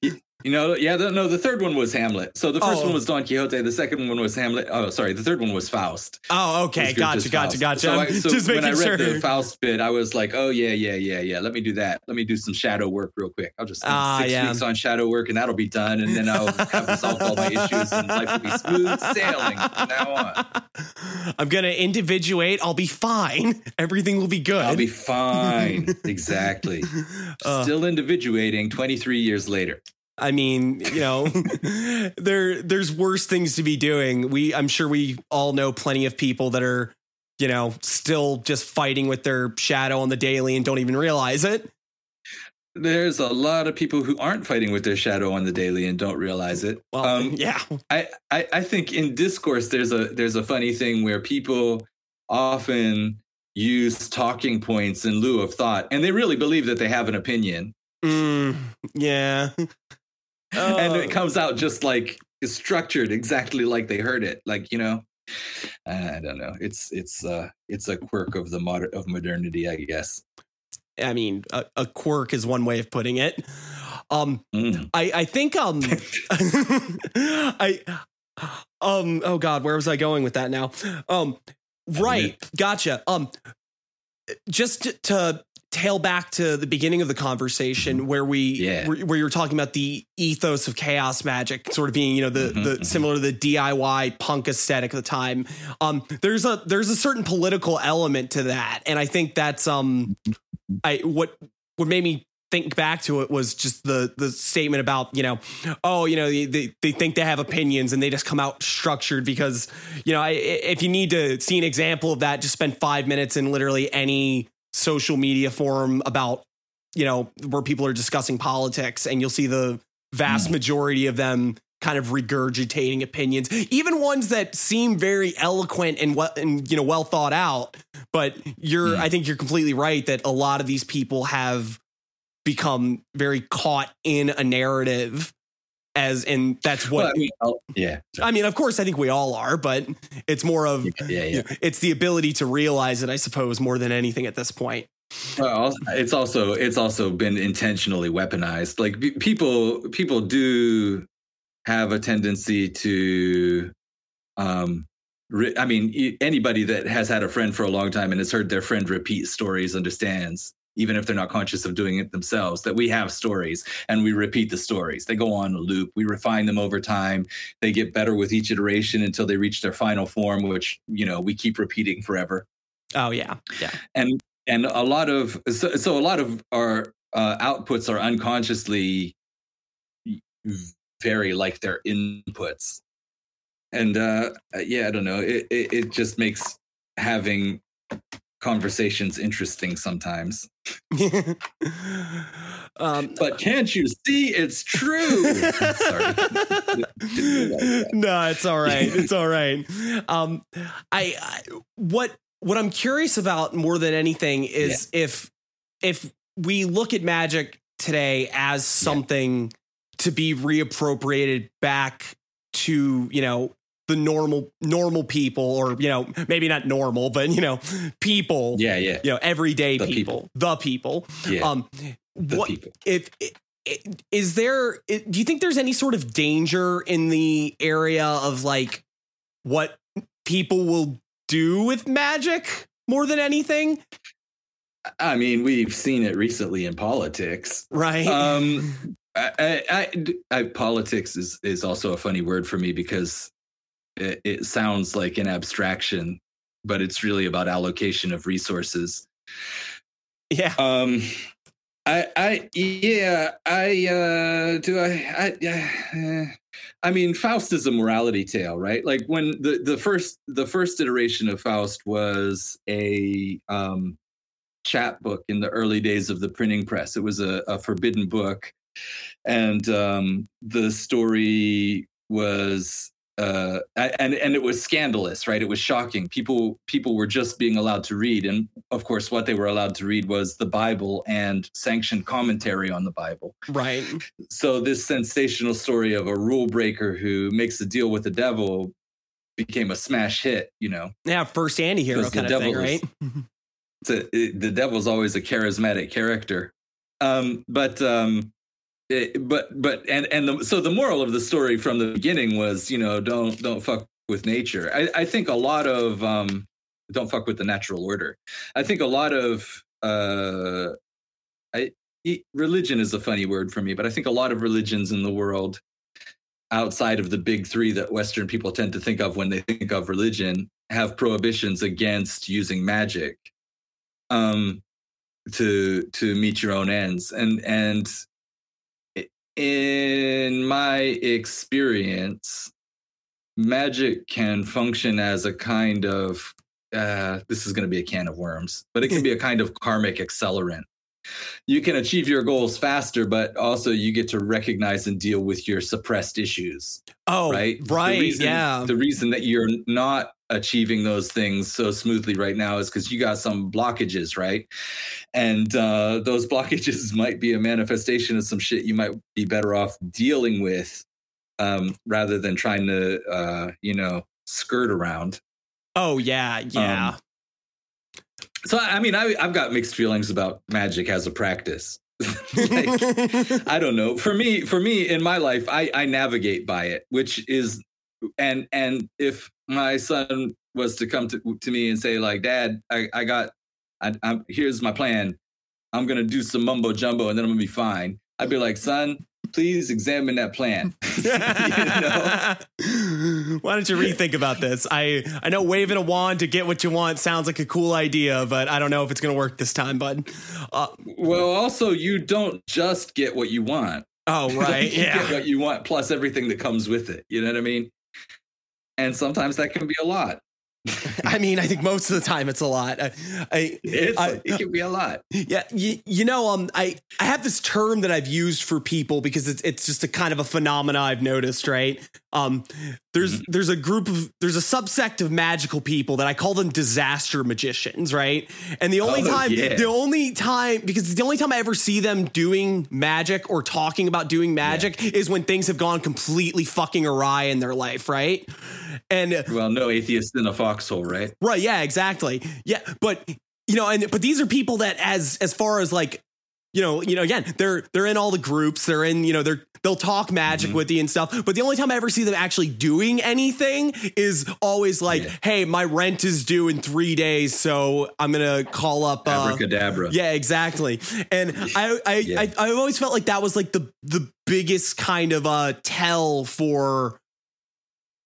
Speaker 2: you know yeah the, no the third one was hamlet so the first
Speaker 1: Oh.
Speaker 2: one was don quixote the second one was hamlet oh sorry the third one was faust
Speaker 1: oh, okay, gotcha, gotcha,
Speaker 2: Faust.
Speaker 1: gotcha.
Speaker 2: So,
Speaker 1: I'm
Speaker 2: so
Speaker 1: just
Speaker 2: when I
Speaker 1: sure.
Speaker 2: read the Faust bit, I was like, "Oh yeah, yeah, yeah, yeah. Let me do that. Let me do some shadow work real quick. I'll just spend
Speaker 1: Ah,
Speaker 2: six
Speaker 1: yeah.
Speaker 2: weeks on shadow work, and that'll be done. And then I'll have resolved all my issues, and life will be smooth sailing from now on.
Speaker 1: I'm gonna individuate. I'll be fine. Everything will be good.
Speaker 2: I'll be fine. exactly.
Speaker 1: Uh,
Speaker 2: Still individuating 23 years later.
Speaker 1: I mean, you know, there there's worse things to be doing. We I'm sure we all know plenty of people that are, you know, still just fighting with their shadow on the daily and don't even realize it.
Speaker 2: There's a lot of people who aren't fighting with their shadow on the daily and don't realize it.
Speaker 1: Well,
Speaker 2: Um,
Speaker 1: yeah.
Speaker 2: I, I I think in discourse there's a there's a funny thing where people often use talking points in lieu of thought and they really believe that they have an opinion
Speaker 1: Mm, yeah.
Speaker 2: and
Speaker 1: Oh.
Speaker 2: it comes out just like it's structured exactly like they heard it like you know i don't know it's it's uh it's a quirk of the modern of modernity i guess
Speaker 1: I mean, a, a quirk is one way of putting it. Um,
Speaker 2: Mm.
Speaker 1: I I think um, I um, oh god, where was I going with that now? Um, right, gotcha. Um, just to, to tail back to the beginning of the conversation where we
Speaker 2: Yeah.
Speaker 1: where, where you were talking about the ethos of chaos magic sort of being you know the
Speaker 2: Mhm,
Speaker 1: the
Speaker 2: mhm.
Speaker 1: similar to the DIY punk aesthetic of the time um there's a there's a certain political element to that and I think that's um I what what made me think back to it was just the the statement about you know oh you know they, they, they think they have opinions and they just come out structured because you know I, if you need to see an example of that just spend five minutes in literally any social media forum about you know where people are discussing politics and you'll see the vast majority of them kind of regurgitating opinions even ones that seem very eloquent and well and you know well thought out but you're
Speaker 2: Hmm.
Speaker 1: i think you're completely right that a lot of these people have become very caught in a narrative as and that's
Speaker 2: Well,
Speaker 1: what
Speaker 2: I mean, I'll- yeah
Speaker 1: I mean, of course, I think we all are, but it's more of
Speaker 2: yeah yeah
Speaker 1: it's the ability to realize it, I suppose, more than anything at this point.
Speaker 2: Well, it's also it's also been intentionally weaponized. Like pe- people people do have a tendency to, um, re- I mean, anybody that has had a friend for a long time and has heard their friend repeat stories understands, even if they're not conscious of doing it themselves, that we have stories and we repeat the stories. They go on a loop. We refine them over time. They get better with each iteration until they reach their final form, which you know we keep repeating forever
Speaker 1: Oh yeah, yeah,
Speaker 2: and and a lot of so, so a lot of our uh, outputs are unconsciously very like their inputs and uh yeah i don't know it it, it just makes having conversations interesting sometimes.
Speaker 1: Um,
Speaker 2: but can't you see it's true? Sorry.
Speaker 1: No, it's all right. It's all right. Um, I, I what what I'm curious about more than anything is if if we look at magic today as something to be reappropriated back to you know the normal normal people or you know maybe not normal but you know people.
Speaker 2: Yeah yeah.
Speaker 1: You know everyday
Speaker 2: The
Speaker 1: people, the people.
Speaker 2: Yeah.
Speaker 1: Um
Speaker 2: the
Speaker 1: what
Speaker 2: people.
Speaker 1: if is there do you think there's any sort of danger in the area of like what people will do with magic more than anything?
Speaker 2: I mean we've seen it recently in politics.
Speaker 1: Right.
Speaker 2: Um I, I, I, I- politics is is also a funny word for me because it, it sounds like an abstraction but it's really about allocation of resources.
Speaker 1: Yeah.
Speaker 2: Um i i yeah i uh do i i uh, i mean faust is a morality tale right? Like when the the first the first iteration of faust was a um chapbook in the early days of the printing press. It was a, a forbidden book, and um, the story was uh, and and it was scandalous, right? It was shocking. People people were just being allowed to read, and of course, what they were allowed to read was the Bible and sanctioned commentary on the Bible.
Speaker 1: Right.
Speaker 2: So this sensational story of a rule breaker who makes a deal with the devil became a smash hit. You know,
Speaker 1: Yeah, first anti-hero kind of thing, right?
Speaker 2: it's a, it, the devil's always a charismatic character. Um, but um, but but and and the, so the moral of the story from the beginning was you know don't don't fuck with nature. I, I think a lot of um, don't fuck with the natural order. I think a lot of uh, I religion is a funny word for me, but I think a lot of religions in the world outside of the big three that Western people tend to think of when they think of religion have prohibitions against using magic um to to meet your own ends and and in my experience magic can function as a kind of uh this is going to be a can of worms but it can be a kind of karmic accelerant you can achieve your goals faster but also you get to recognize and deal with your suppressed issues
Speaker 1: Oh,
Speaker 2: right
Speaker 1: right.
Speaker 2: the reason,
Speaker 1: yeah.
Speaker 2: the reason that you're not achieving those things so smoothly right now is because you got some blockages right and uh, those blockages might be a manifestation of some shit you might be better off dealing with um, rather than trying to uh, you know skirt around
Speaker 1: oh, yeah. Yeah.
Speaker 2: Um, so i mean I, i've got mixed feelings about magic as a practice like, I don't know. For me, for me in my life, I, I navigate by it, which is and and if my son was to come to, to me and say like, Dad, I, I got, I, I'm here's my plan. I'm gonna do some mumbo jumbo and then I'm gonna be fine. I'd be like, son, please examine that plan.
Speaker 1: Why don't you rethink about this? I I know waving a wand to get what you want sounds like a cool idea, but I don't know if it's going to work this time, bud. Uh,
Speaker 2: well, also, you don't just get what you want.
Speaker 1: oh, right.
Speaker 2: you get
Speaker 1: yeah.
Speaker 2: what you want plus everything that comes with it. You know what I mean? And sometimes that can be a lot.
Speaker 1: I mean, I think most of the time it's a lot. I, I, I-
Speaker 2: it can be a lot.
Speaker 1: Yeah, you, you know, um, I I have this term that I've used for people because it's it's just a kind of a phenomena I've noticed, right? Um, there's
Speaker 2: Mm-hmm.
Speaker 1: there's a group of there's a subsect of magical people that I call them disaster magicians, right? And the only
Speaker 2: Oh,
Speaker 1: time
Speaker 2: yeah.
Speaker 1: the only time because the only time I ever see them doing magic or talking about doing magic is when things have gone completely fucking awry in their life, right? And
Speaker 2: Well, no atheists in a right?
Speaker 1: Right. Yeah. Exactly. Yeah. But you know, and but these are people that, as as far as like, you know, you know, again, they're they're in all the groups. They're in, you know, they're they'll talk magic
Speaker 2: Mhm.
Speaker 1: with you and stuff. But the only time I ever see them actually doing anything is always like,
Speaker 2: Yeah.
Speaker 1: hey, my rent is due in three days, so I'm gonna call up. Uh,
Speaker 2: Abracadabra.
Speaker 1: yeah, exactly. And I I,
Speaker 2: Yeah.
Speaker 1: I I always felt like that was like the the biggest kind of uh tell for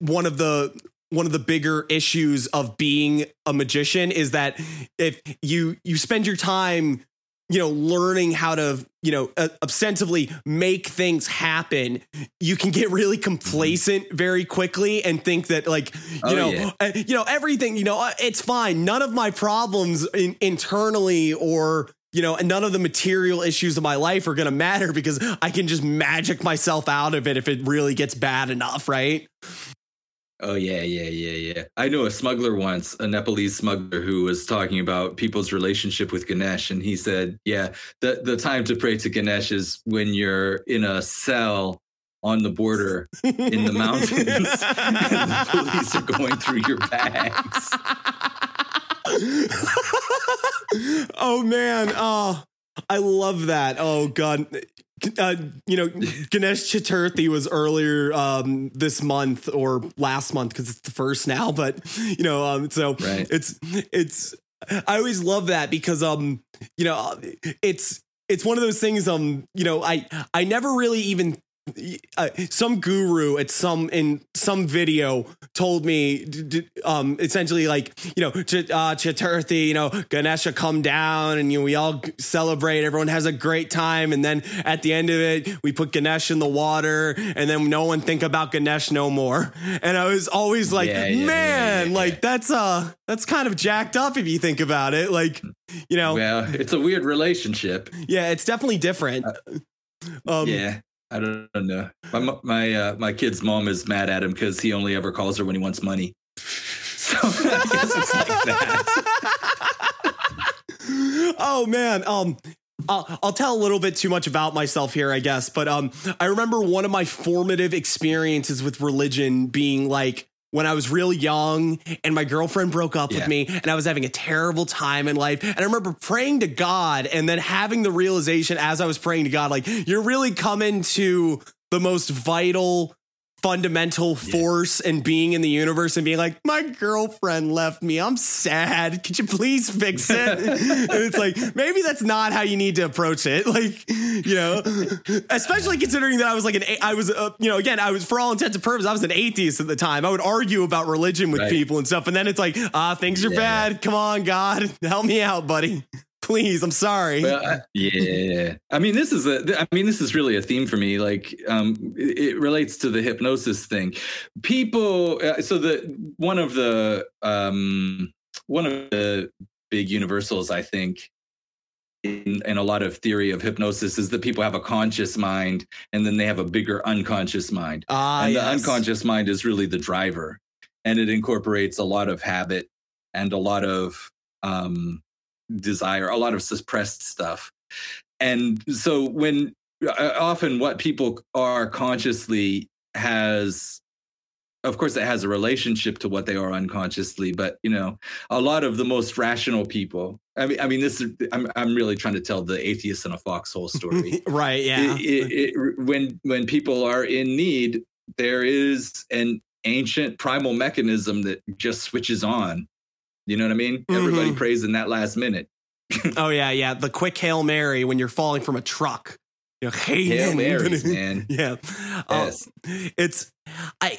Speaker 1: one of the one of the bigger issues of being a magician is that if you you spend your time you know learning how to you know uh, ostensibly make things happen you can get really complacent very quickly and think that like you
Speaker 2: Oh,
Speaker 1: know
Speaker 2: yeah.
Speaker 1: uh, you know everything you know uh, it's fine none of my problems in, internally or you know none of the material issues of my life are going to matter because i can just magic myself out of it if it really gets bad enough right
Speaker 2: Oh yeah, yeah, yeah, yeah. I know a smuggler once, a Nepalese smuggler who was talking about people's relationship with Ganesh, and he said, "Yeah, the the time to pray to Ganesh is when you're in a cell on the border in the mountains, and the police are going through your bags."
Speaker 1: oh man oh i love that oh god uh, you know ganesh chaturthi was earlier um this month or last month because it's the first now but you know um so
Speaker 2: Right.
Speaker 1: it's it's i always love that because um you know it's it's one of those things um you know i i never really even uh, some guru at some in some video told me d- d- um essentially like you know Ch- uh, Chaturthi you know Ganesha come down and you know, we all celebrate. Everyone has a great time. And then at the end of it we put Ganesh in the water and then no one think about Ganesh no more. And I was always like
Speaker 2: Yeah, yeah,
Speaker 1: man
Speaker 2: yeah,
Speaker 1: like that's uh that's kind of jacked up if you think about it. Like you know.
Speaker 2: Well, it's a weird relationship.
Speaker 1: yeah it's definitely different. Um
Speaker 2: yeah. I don't, know. My my uh, my kid's mom is mad at him because he only ever calls her when he wants money. So I guess it's like that.
Speaker 1: oh man um I'll, I'll tell a little bit too much about myself here, I guess, but um, I remember one of my formative experiences with religion being like when I was real young and my girlfriend broke up
Speaker 2: Yeah.
Speaker 1: with me and I was having a terrible time in life. And I remember praying to God and then having the realization as I was praying to God, like, you're really coming to the most vital, fundamental force and being in the universe and being like, my girlfriend left me. I'm sad. Could you please fix it? and it's like, maybe that's not how you need to approach it. Like, you know, especially considering that I was like an, I was, uh, you know, again, I was for all intents and purposes, I was an atheist at the time. I would argue about religion with
Speaker 2: Right.
Speaker 1: people and stuff. And then it's like, ah, things are
Speaker 2: Yeah.
Speaker 1: bad. Come on, God, help me out, buddy. Please, I'm sorry.
Speaker 2: Well, I- yeah. I mean, this is a. I mean, this is really a theme for me. Like, um, it, it relates to the hypnosis thing. People. Uh, so the one of the um, one of the big universals, I think, in, in a lot of theory of hypnosis is that people have a conscious mind and then they have a bigger unconscious mind.
Speaker 1: Ah,
Speaker 2: and
Speaker 1: yes.
Speaker 2: the unconscious mind is really the driver and it incorporates a lot of habit and a lot of um, desire a lot of suppressed stuff and so when uh, often what people are consciously has of course it has a relationship to what they are unconsciously but you know a lot of the most rational people i mean i mean this is i'm, I'm really trying to tell the atheist in a foxhole story
Speaker 1: right. Yeah.
Speaker 2: it, it, it, when when people are in need, there is an ancient primal mechanism that just switches on. You know what I mean? Everybody
Speaker 1: Mhm.
Speaker 2: prays in that last minute.
Speaker 1: oh yeah, yeah. The quick hail mary when you're falling from a truck. You know, hey,
Speaker 2: Hail. Marys, man.
Speaker 1: yeah. Uh,
Speaker 2: Yes.
Speaker 1: it's I,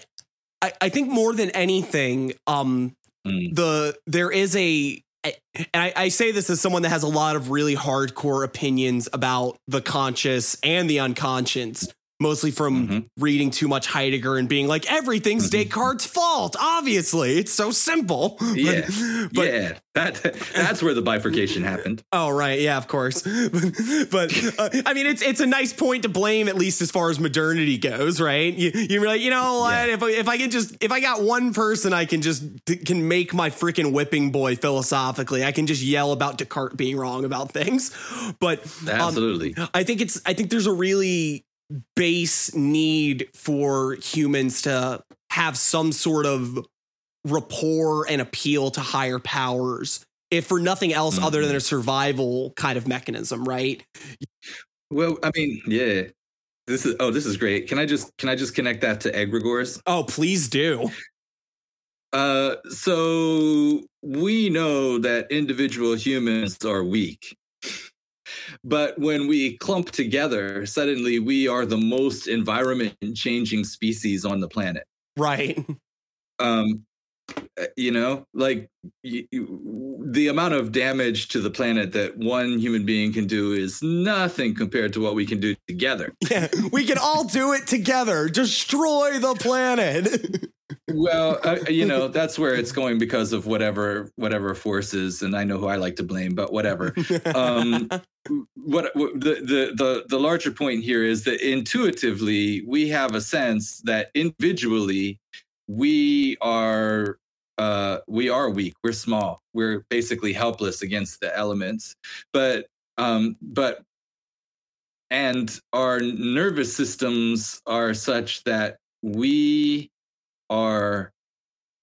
Speaker 1: I I think more than anything, um,
Speaker 2: Mm.
Speaker 1: the there is a and I, I say this as someone that has a lot of really hardcore opinions about the conscious and the unconscious, mostly from
Speaker 2: Mhm.
Speaker 1: reading too much Heidegger and being like, everything's
Speaker 2: Mhm.
Speaker 1: Descartes' fault. Obviously, it's so simple. But-
Speaker 2: Yeah.
Speaker 1: but,
Speaker 2: yeah, that that's where the bifurcation happened.
Speaker 1: Oh right, yeah, of course. but but, uh, I mean, it's it's a nice point to blame, at least as far as modernity goes, right? You you're like, you know what?
Speaker 2: Yeah.
Speaker 1: If I, if I can just if I got one person, I can just can make my freaking whipping boy philosophically. I can just yell about Descartes being wrong about things. But um,
Speaker 2: Absolutely.
Speaker 1: I think it's I think there's a really base need for humans to have some sort of rapport and appeal to higher powers if for nothing else other
Speaker 2: Mm-hmm.
Speaker 1: than a survival kind of mechanism right
Speaker 2: well, I mean, yeah. This is oh, this is great. Can I just can I just connect that to egregores?
Speaker 1: oh please do
Speaker 2: Uh, so we know that individual humans are weak. But when we clump together, suddenly we are the most environment changing species on the planet.
Speaker 1: right
Speaker 2: Um, you know, like y- y- the amount of damage to the planet that one human being can do is nothing compared to what we can do together.
Speaker 1: yeah we can all do it together destroy the planet
Speaker 2: well uh, you know that's where it's going because of whatever whatever forces and i know who i like to blame but whatever um what, what the, the the the larger point here is that intuitively we have a sense that individually we are uh we are weak. We're small. We're basically helpless against the elements. But um but and our nervous systems are such that we are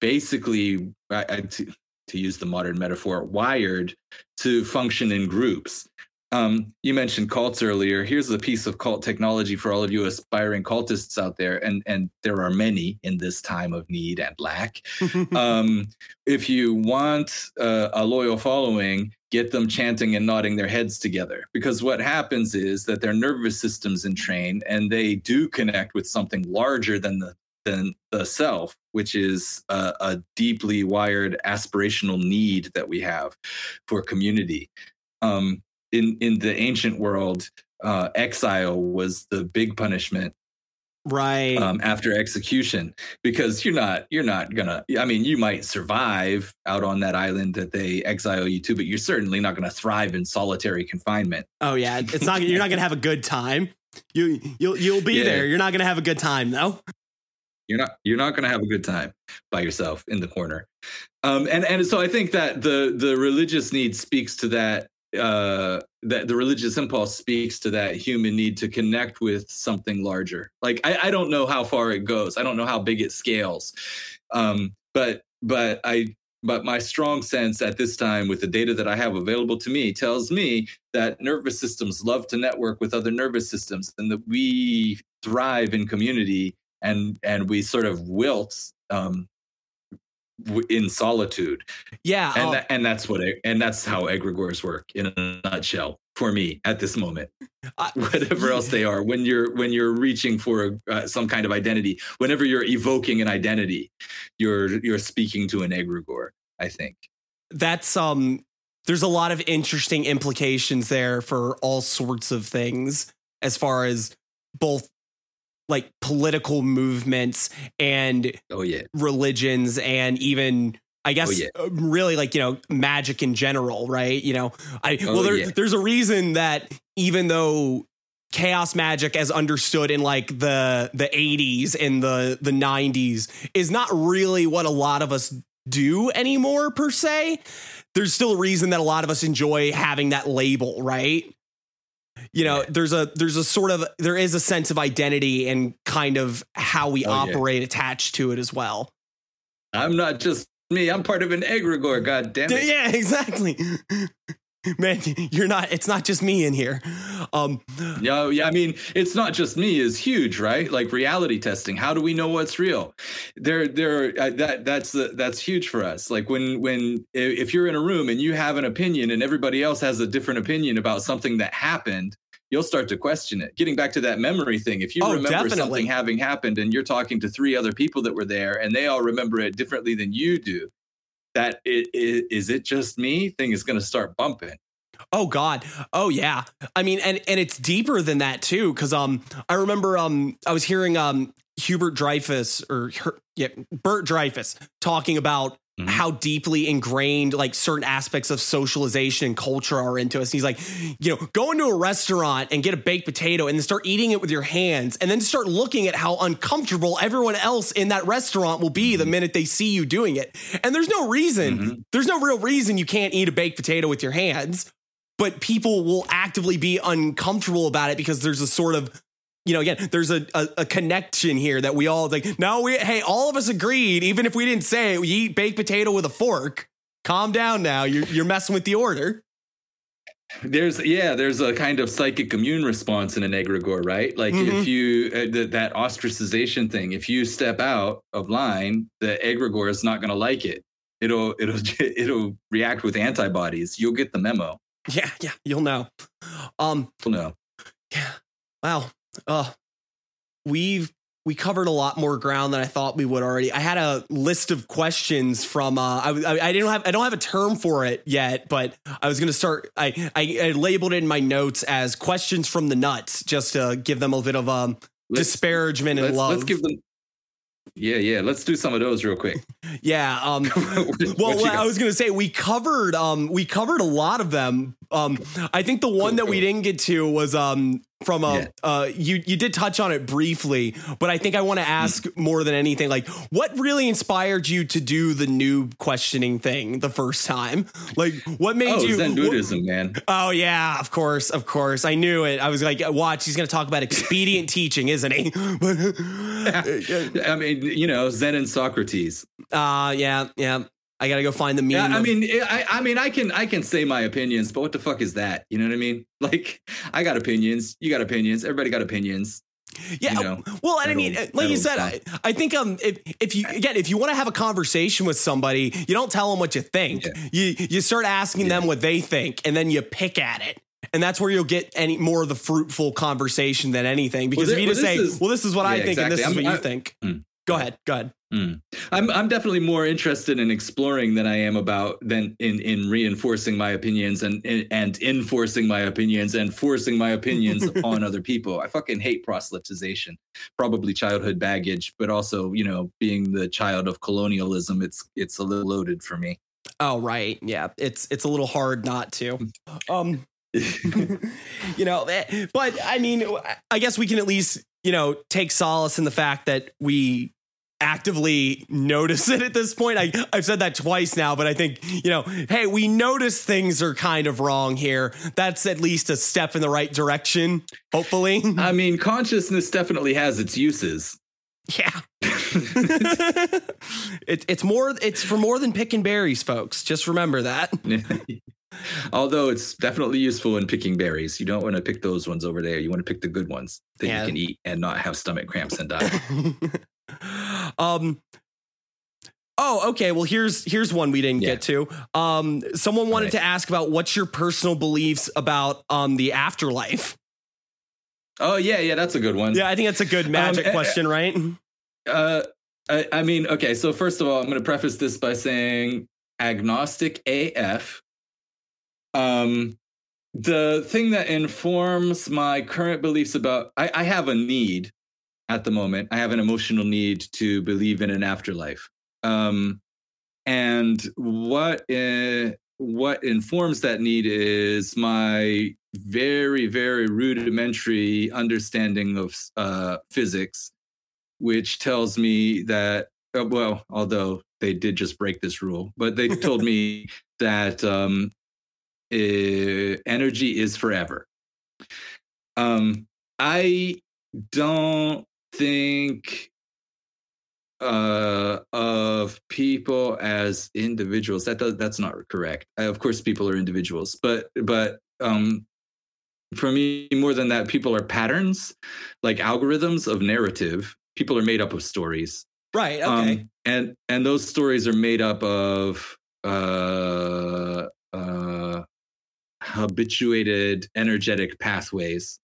Speaker 2: basically I, I, to, to use the modern metaphor wired to function in groups Um, you mentioned cults earlier. Here's a piece of cult technology for all of you aspiring cultists out there, and and there are many in this time of need and lack. um, if you want uh, a loyal following, get them chanting and nodding their heads together. Because what happens is that their nervous system's entrained, and they do connect with something larger than the than the self, which is a, a deeply wired aspirational need that we have for community. Um, in in the ancient world, uh, exile was the big punishment
Speaker 1: right.
Speaker 2: um, after execution because you're not you're not gonna i mean you might survive out on that island that they exile you to but you're certainly not gonna thrive in solitary confinement.
Speaker 1: Oh yeah. It's not you're not gonna have a good time. You you'll you'll be
Speaker 2: Yeah.
Speaker 1: there. You're not gonna have a good time though.
Speaker 2: You're not you're not going to have a good time by yourself in the corner. Um and and so i think that the the religious need speaks to that uh that the religious impulse speaks to that human need to connect with something larger. Like i i don't know how far it goes. I don't know how big it scales. Um but but i but my strong sense at this time with the data that i have available to me tells me that nervous systems love to network with other nervous systems and that we thrive in community and and we sort of wilt um in solitude.
Speaker 1: Yeah
Speaker 2: and
Speaker 1: uh,
Speaker 2: that, and that's what and that's how egregores work in a nutshell for me at this moment.
Speaker 1: I-
Speaker 2: whatever else they are when you're when you're reaching for uh, some kind of identity whenever you're evoking an identity you're you're speaking to an egregore i think.
Speaker 1: That's um there's a lot of interesting implications there for all sorts of things as far as both like political movements and
Speaker 2: oh yeah
Speaker 1: religions and even I guess
Speaker 2: yeah.
Speaker 1: uh, really like you know magic in general, right? You know, I
Speaker 2: Oh,
Speaker 1: well there,
Speaker 2: yeah.
Speaker 1: there's a reason that even though chaos magic as understood in like the the 80s and the the 90s is not really what a lot of us do anymore per se there's still a reason that a lot of us enjoy having that label right you know
Speaker 2: Yeah.
Speaker 1: there's a there's a sort of there is a sense of identity and kind of how we
Speaker 2: Oh, yeah.
Speaker 1: operate attached to it as well
Speaker 2: i'm not just me i'm part of an egregore god damn it
Speaker 1: yeah exactly man you're not it's not just me in here um
Speaker 2: Yeah, yeah. I mean, it's not just me is huge, right? Like reality testing. How do we know what's real? There, there. Uh, that that's the that's huge for us. Like when when if you're in a room and you have an opinion and everybody else has a different opinion about something that happened, you'll start to question it. Getting back to that memory thing, if you
Speaker 1: Oh,
Speaker 2: remember
Speaker 1: definitely.
Speaker 2: something having happened and you're talking to three other people that were there and they all remember it differently than you do, that it, it is it just me thing is going to start bumping.
Speaker 1: Oh God. Oh yeah. I mean, and and it's deeper than that too, because um, I remember um, I was hearing um Hubert Dreyfus or her, yeah, Bert Dreyfus talking about
Speaker 2: Mhm.
Speaker 1: how deeply ingrained like certain aspects of socialization and culture are into us. And he's like, you know, go into a restaurant and get a baked potato and then start eating it with your hands, and then start looking at how uncomfortable everyone else in that restaurant will be the minute they see you doing it. And there's no reason,
Speaker 2: Mhm.
Speaker 1: there's no real reason you can't eat a baked potato with your hands but people will actively be uncomfortable about it because there's a sort of you know again there's a, a, a connection here that we all like no we hey all of us agreed even if we didn't say it we eat baked potato with a fork calm down now you're, you're messing with the order
Speaker 2: There's yeah, there's a kind of psychic immune response in an egregore, right? Like
Speaker 1: Mhm.
Speaker 2: if you uh, th- that ostracization thing, if you step out of line, the egregore is not going to like it. It'll it'll it'll react with antibodies. You'll get the memo.
Speaker 1: yeah yeah you'll know um
Speaker 2: You'll know. Yeah.
Speaker 1: wow uh we've we covered a lot more ground than I thought we would already. I had a list of questions from uh I, I, I didn't have I don't have a term for it yet, but I was gonna start I, I I labeled it in my notes as questions from the nuts just to give them a bit of um
Speaker 2: Let's,
Speaker 1: disparagement and
Speaker 2: let's,
Speaker 1: love.
Speaker 2: let's give them. Yeah, yeah. Let's do some of those real quick.
Speaker 1: yeah, um
Speaker 2: What
Speaker 1: well,
Speaker 2: got?
Speaker 1: I was gonna say we covered um we covered a lot of them. Um, I think the one
Speaker 2: Cool,
Speaker 1: that we didn't get to was um from uh,
Speaker 2: Yeah.
Speaker 1: uh you you did touch on it briefly, but I think I want to ask more than anything like what really inspired you to do the new questioning thing the first time? Like what made
Speaker 2: oh,
Speaker 1: you
Speaker 2: Zen
Speaker 1: what-
Speaker 2: Buddhism, man.
Speaker 1: Oh yeah, of course, of course. I knew it. I was like, watch, he's gonna talk about expedient teaching, isn't he?
Speaker 2: I mean, you know, Zen and Socrates.
Speaker 1: Uh yeah, yeah. I gotta go find the meme.
Speaker 2: Yeah, I
Speaker 1: of-
Speaker 2: mean, I, I mean, I can, I can say my opinions, but what the fuck is that? You know what I mean? Like, I got opinions, you got opinions, everybody got opinions.
Speaker 1: yeah.
Speaker 2: you know,
Speaker 1: well, and I mean,
Speaker 2: old-
Speaker 1: like you said, I. I think um, if if you again, if you want to have a conversation with somebody, you don't tell them what you think.
Speaker 2: Yeah.
Speaker 1: You you start asking them what they think, and then you pick at it. And that's where you'll get any more of the fruitful conversation than anything. Because
Speaker 2: there-
Speaker 1: if you just
Speaker 2: well,
Speaker 1: say,
Speaker 2: is-
Speaker 1: "Well, this is what I
Speaker 2: yeah,
Speaker 1: think, and this is
Speaker 2: I'm-
Speaker 1: what you
Speaker 2: I-
Speaker 1: think,"
Speaker 2: Mm.
Speaker 1: Go ahead, go ahead.
Speaker 2: I'm, I'm definitely more interested in exploring than I am about than in in reinforcing my opinions and and enforcing my opinions and forcing my opinions upon other people. I fucking hate proselytization. Probably childhood baggage, but also you know being the child of colonialism, it's it's a little loaded for me.
Speaker 1: Oh, right, yeah, it's it's a little hard not to. Um, you know, eh, but I mean, I guess we can at least, you know, take solace in the fact that we actively notice it at this point. I, I've said that twice now, but I think, you know, hey, we notice things are kind of wrong here. That's at least a step in the right direction, hopefully.
Speaker 2: I mean, consciousness definitely has its uses.
Speaker 1: yeah. it, it's more, it's for more than picking berries, folks. Just remember that.
Speaker 2: Although it's definitely useful in picking berries. You don't want to pick those ones over there. You want to pick the good ones that
Speaker 1: Yeah.
Speaker 2: you can eat and not have stomach cramps and die.
Speaker 1: um Oh, okay. Well, here's here's one we didn't
Speaker 2: Yeah.
Speaker 1: get to. Um, someone wanted
Speaker 2: right.
Speaker 1: to ask about what's your personal beliefs about um the afterlife.
Speaker 2: oh yeah, yeah, that's a good one.
Speaker 1: Yeah, I think that's a good magic
Speaker 2: eh, eh,
Speaker 1: question, right?
Speaker 2: Uh, I, I mean, okay. So first of all, I'm going to preface this by saying agnostic AF. Um, the thing that informs my current beliefs about I, I have a need at the moment. I have an emotional need to believe in an afterlife. Um, and what uh, what informs that need is my very very rudimentary understanding of uh, physics which tells me that uh, well although they did just break this rule but they told me that um, eh, energy is forever um, i don't think uh, of people as individuals that does, that's not correct Uh, of course people are individuals but but um, for me more than that people are patterns like algorithms of narrative people are made up of stories
Speaker 1: Right. Okay.
Speaker 2: um, and and those stories are made up of uh, uh, habituated energetic pathways.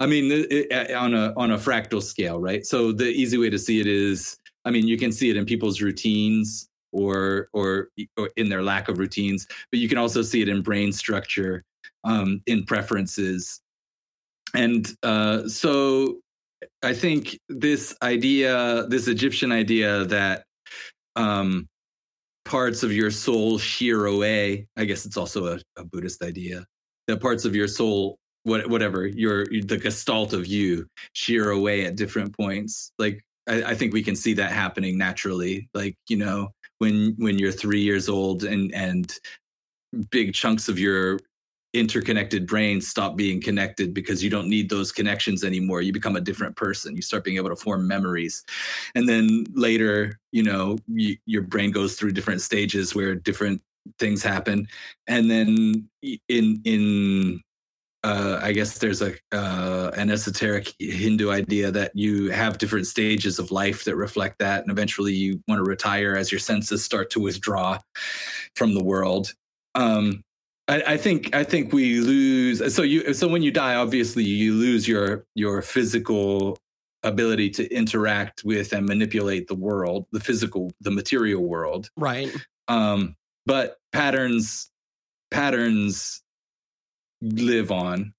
Speaker 2: I mean, it, it- on a on a fractal scale, right? So the easy way to see it is, I mean, you can see it in people's routines or or, or in their lack of routines, but you can also see it in brain structure, um, in preferences, and uh, so I think this idea, this Egyptian idea that um, parts of your soul shear away. I guess it's also a, a Buddhist idea that parts of your soul, what, whatever, your the gestalt of you, shear away at different points. Like I, I think we can see that happening naturally. Like you know, when when you're three years old and and big chunks of your interconnected brains stop being connected because you don't need those connections anymore. You become a different person. You start being able to form memories. And then later you know you, your brain goes through different stages where different things happen. And then in in uh, I guess there's a uh, an esoteric Hindu idea that you have different stages of life that reflect that, and eventually you want to retire as your senses start to withdraw from the world. Um, I, I think I think we lose. So you so when you die, obviously you lose your your physical ability to interact with and manipulate the world, the physical, the material world.
Speaker 1: Right.
Speaker 2: Um, but patterns patterns live on.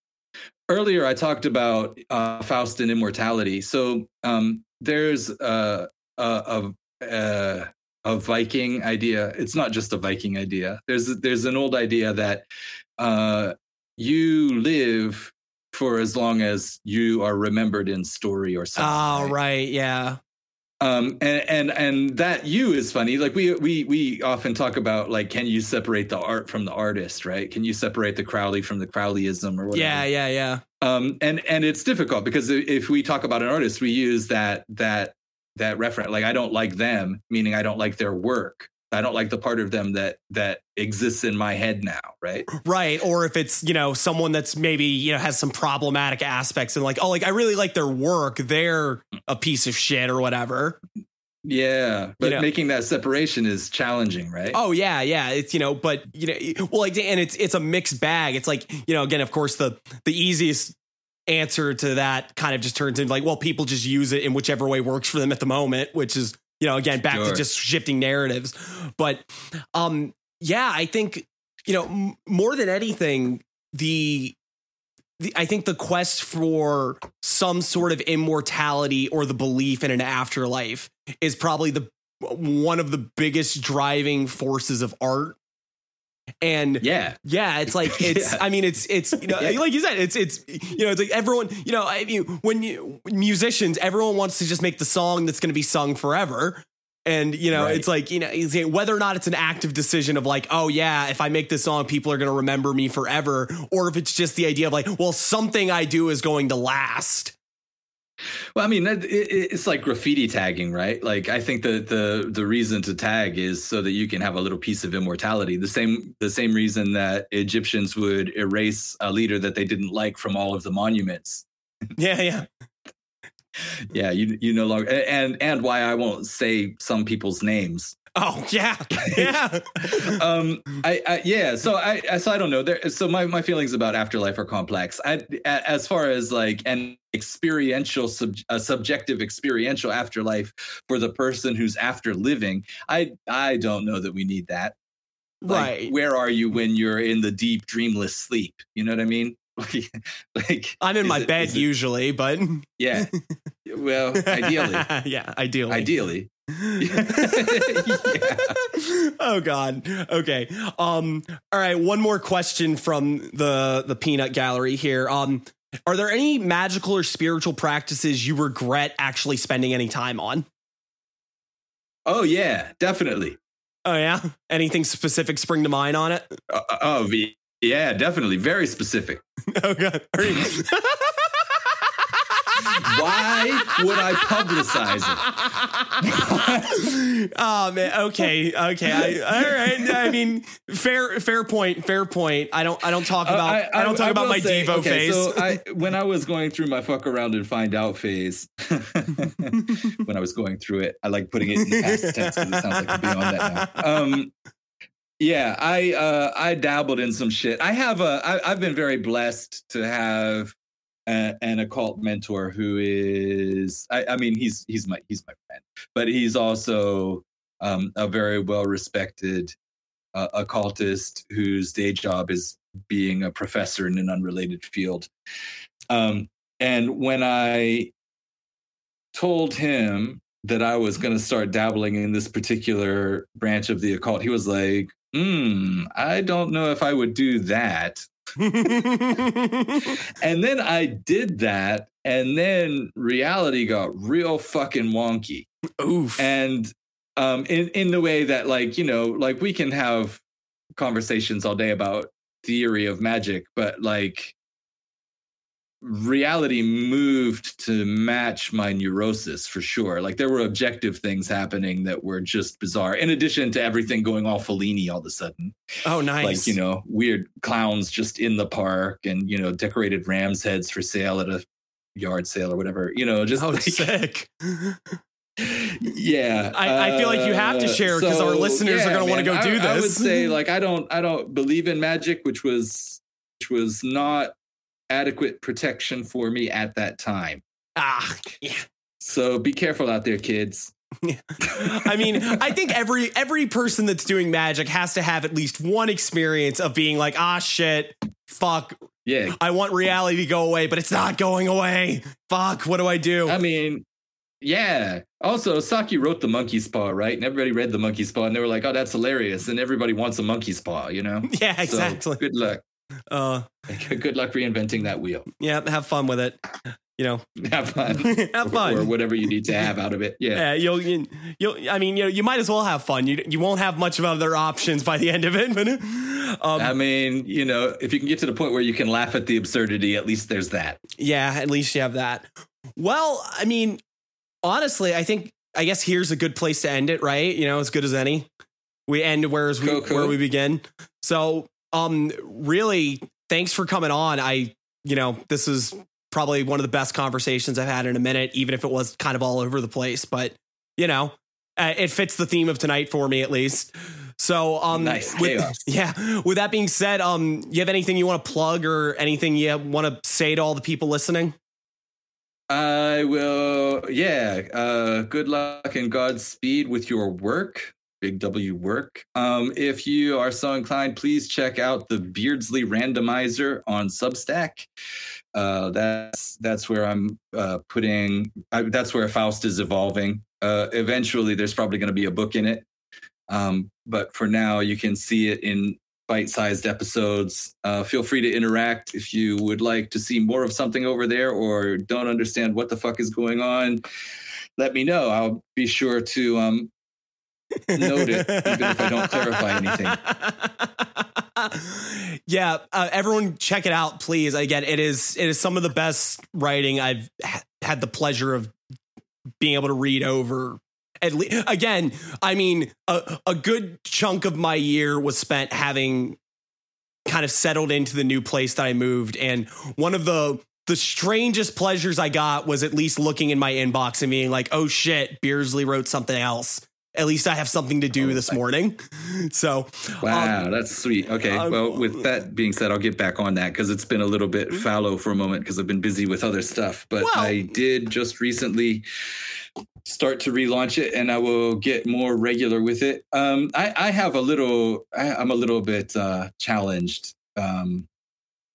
Speaker 2: Earlier, I talked about uh, Faust and immortality. So um, there's a, a, a, a Viking idea. It's not just a Viking idea. There's there's an old idea that uh, you live for as long as you are remembered in story or something.
Speaker 1: Oh, right. Yeah.
Speaker 2: Um, and, and and that you is funny. Like we we we often talk about like, can you separate the art from the artist, right? Can you separate the Crowley from the Crowleyism or whatever?
Speaker 1: Yeah. Yeah. Yeah.
Speaker 2: Um, and and it's difficult because if we talk about an artist, we use that that that reference. Like I don't like them, meaning I don't like their work. I don't like the part of them that that exists in my head now, right?
Speaker 1: Right. Or if it's, you know, someone that's maybe, you know, has some problematic aspects and like, oh, like I really like their work. They're a piece of shit or whatever.
Speaker 2: Yeah. But
Speaker 1: know-
Speaker 2: making that separation is challenging, right?
Speaker 1: Oh yeah, yeah. It's you know, but you know, well, like, and it's it's a mixed bag. It's like you know, again, of course, the the easiest answer to that kind of just turns into like, well, people just use it in whichever way works for them at the moment, which is you know, again, back to just shifting narratives. But um, yeah, I think you know, m- more than anything, the. The, I think the quest for some sort of immortality or the belief in an afterlife is probably the one of the biggest driving forces of art. And
Speaker 2: Yeah.
Speaker 1: yeah, it's like it's.
Speaker 2: Yeah.
Speaker 1: I mean, it's it's you know,
Speaker 2: Yeah.
Speaker 1: like you said, it's it's you know, it's like everyone. You know, I mean, when you musicians, everyone wants to just make the song that's going to be sung forever. And you know,
Speaker 2: Right.
Speaker 1: it's like you know, whether or not it's an active decision of like, oh yeah, if I make this song, people are going to remember me forever, or if it's just the idea of like, well, something I do is going to last.
Speaker 2: Well, I mean, it, it- it's like graffiti tagging, right? Like, I think the the the reason to tag is so that you can have a little piece of immortality. The same the same reason that Egyptians would erase a leader that they didn't like from all of the monuments.
Speaker 1: Yeah, yeah.
Speaker 2: Yeah, you you no longer and and why I won't say some people's names.
Speaker 1: Oh yeah, yeah.
Speaker 2: um I, I yeah so I, I so i don't know. There so my, my feelings about afterlife are complex. I, as far as like an experiential sub, a subjective experiential afterlife for the person who's after living i i don't know that we need that. Like,
Speaker 1: right.
Speaker 2: where are you when you're in the deep dreamless sleep? You know what i mean? Like,
Speaker 1: I'm in my
Speaker 2: it-
Speaker 1: bed usually, but
Speaker 2: yeah. Well ideally.
Speaker 1: Yeah, ideally,
Speaker 2: ideally
Speaker 1: oh god. Okay. Um all right. One more question from the the peanut gallery here. Um are there any magical or spiritual practices you regret actually spending any time on?
Speaker 2: Oh yeah. Definitely.
Speaker 1: Oh yeah? Anything specific spring to mind on it?
Speaker 2: Uh, oh yeah. Definitely. Very specific.
Speaker 1: Oh god
Speaker 2: Why would I publicize
Speaker 1: it? oh man, okay, okay. I, all right. I mean, fair, fair point. Fair point. I don't, I don't talk
Speaker 2: Uh,
Speaker 1: about, I, don't talk about my
Speaker 2: say-
Speaker 1: Devo
Speaker 2: okay,
Speaker 1: face.
Speaker 2: So I, when I was going through my fuck around and find out phase, when I was going through it, I like putting it in the past tense because it sounds like I'm beyond that now. Um, yeah, I uh, I dabbled in some shit. I have a I, I've been very blessed to have an occult mentor who is I, I mean he's he's my he's my friend, but he's also um, a very well respected uh, occultist whose day job is being a professor in an unrelated field. Um, and when I told him that I was going to start dabbling in this particular branch of the occult, he was like, hmm, I don't know if I would do that. and then I did that, and then reality got real fucking wonky
Speaker 1: Oof.
Speaker 2: and um in in the way that like you know like we can have conversations all day about theory of magic but like reality moved to match my neurosis for sure like there were objective things happening that were just bizarre in addition to everything going all Fellini all of a sudden
Speaker 1: oh, nice.
Speaker 2: like you know weird clowns just in the park and you know decorated ram's heads for sale at a yard sale or whatever you know just
Speaker 1: Oh,
Speaker 2: like,
Speaker 1: sick.
Speaker 2: yeah
Speaker 1: I- I feel like you have to
Speaker 2: uh,
Speaker 1: share 'cause our listeners are gonna wanna
Speaker 2: man,
Speaker 1: go do
Speaker 2: this. I would say like i don't i don't believe in magic which was which was not adequate protection for me at that time.
Speaker 1: Ah, yeah.
Speaker 2: so be careful out there kids.
Speaker 1: I mean, I think every every person that's doing magic has to have at least one experience of being like, ah, shit, fuck,
Speaker 2: yeah.
Speaker 1: I want reality to go away, but it's not going away. Fuck, what do I do?
Speaker 2: i mean yeah. Also saki wrote the monkey's paw right? And everybody read the monkey's paw and they were like oh that's hilarious and everybody wants a monkey's paw you know?
Speaker 1: Yeah,
Speaker 2: So,
Speaker 1: exactly.
Speaker 2: good luck
Speaker 1: uh,
Speaker 2: good luck reinventing that wheel
Speaker 1: yeah, have fun with it. You know,
Speaker 2: have fun
Speaker 1: have fun.
Speaker 2: or whatever you need to have out of it yeah
Speaker 1: Yeah, you'll, you, you'll. I mean, you know, you might as well have fun. You you won't have much of other options by the end of it. But um,
Speaker 2: I mean, you know, if you can get to the point where you can laugh at the absurdity, at least there's that.
Speaker 1: yeah, at least you have that. Well, I mean, honestly, I think I guess here's a good place to end it. Right? You know, as good as any. we end whereas we
Speaker 2: Cool, cool.
Speaker 1: where we begin. So, um, really, thanks for coming on. I, you know, this is probably one of the best conversations I've had in a minute, even if it was kind of all over the place. But you know, uh, it fits the theme of tonight for me at least. So, um,
Speaker 2: Nice.
Speaker 1: with-
Speaker 2: Chaos.
Speaker 1: yeah. With that being said, um, you have anything you want to plug or anything you want to say to all the people listening?
Speaker 2: I will, yeah. Uh, good luck and Godspeed with your work. Big W work. Um, if you are so inclined, please check out the Beardsley Randomizer on Substack. Uh, that's that's where I'm uh, putting. I, that's where Faust is evolving. Uh, eventually, there's probably going to be a book in it. Um, but for now, you can see it in bite-sized episodes. Uh, feel free to interact if you would like to see more of something over there or don't understand what the fuck is going on. Let me know. I'll be sure to um, note it, even if I don't clarify anything.
Speaker 1: yeah, uh, everyone check it out, please. Again, it is it is some of the best writing I've ha- had the pleasure of being able to read over. At least, again, I mean, a, a good chunk of my year was spent having kind of settled into the new place that I moved, and one of the the strangest pleasures I got was at least looking in my inbox and being like, "Oh shit, Beardsley wrote something else." At least I have something to do this morning. So,
Speaker 2: Wow, that's sweet. Okay.
Speaker 1: um,
Speaker 2: well, with that being said, I'll get back on that because it's been a little bit fallow for a moment because I've been busy with other stuff. But
Speaker 1: Well-
Speaker 2: I did just recently start to relaunch it and I will get more regular with it. Um, I, I have a little, I, I'm a little bit uh, challenged um,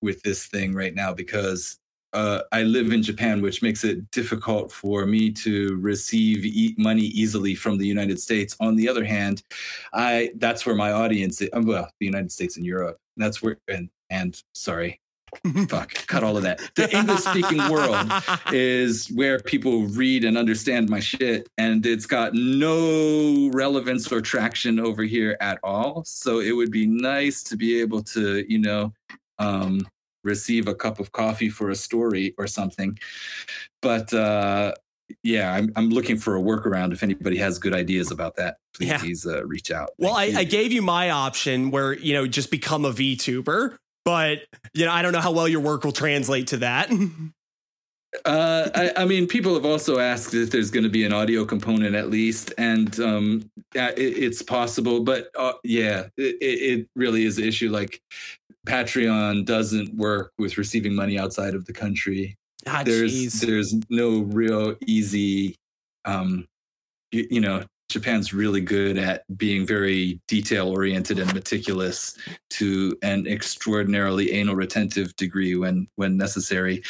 Speaker 2: with this thing right now because uh, I live in Japan, which makes it difficult for me to receive e- money easily from the United States. On the other hand, I that's where my audience is. Well, the United States and Europe. That's where and and sorry, fuck, cut all of that. The English speaking world is where people read and understand my shit, and it's got no relevance or traction over here at all. So it would be nice to be able to, you know, um, receive a cup of coffee for a story or something. But uh, yeah, I'm I'm looking for a workaround. If anybody has good ideas about that, please,
Speaker 1: Yeah.
Speaker 2: uh, reach out.
Speaker 1: Well, I, I gave you my option where, you know, just become a VTuber, but, you know, I don't know how well your work will translate to that.
Speaker 2: Uh, I, I mean, people have also asked if there's going to be an audio component at least, and um, yeah, it, it's possible. But uh, yeah, it it really is an issue. Like Patreon doesn't work with receiving money outside of the country.
Speaker 1: ah,
Speaker 2: there's
Speaker 1: jeez.
Speaker 2: there's no real easy, um, you, you know. Japan's really good at being very detail oriented and meticulous to an extraordinarily anal retentive degree when when necessary.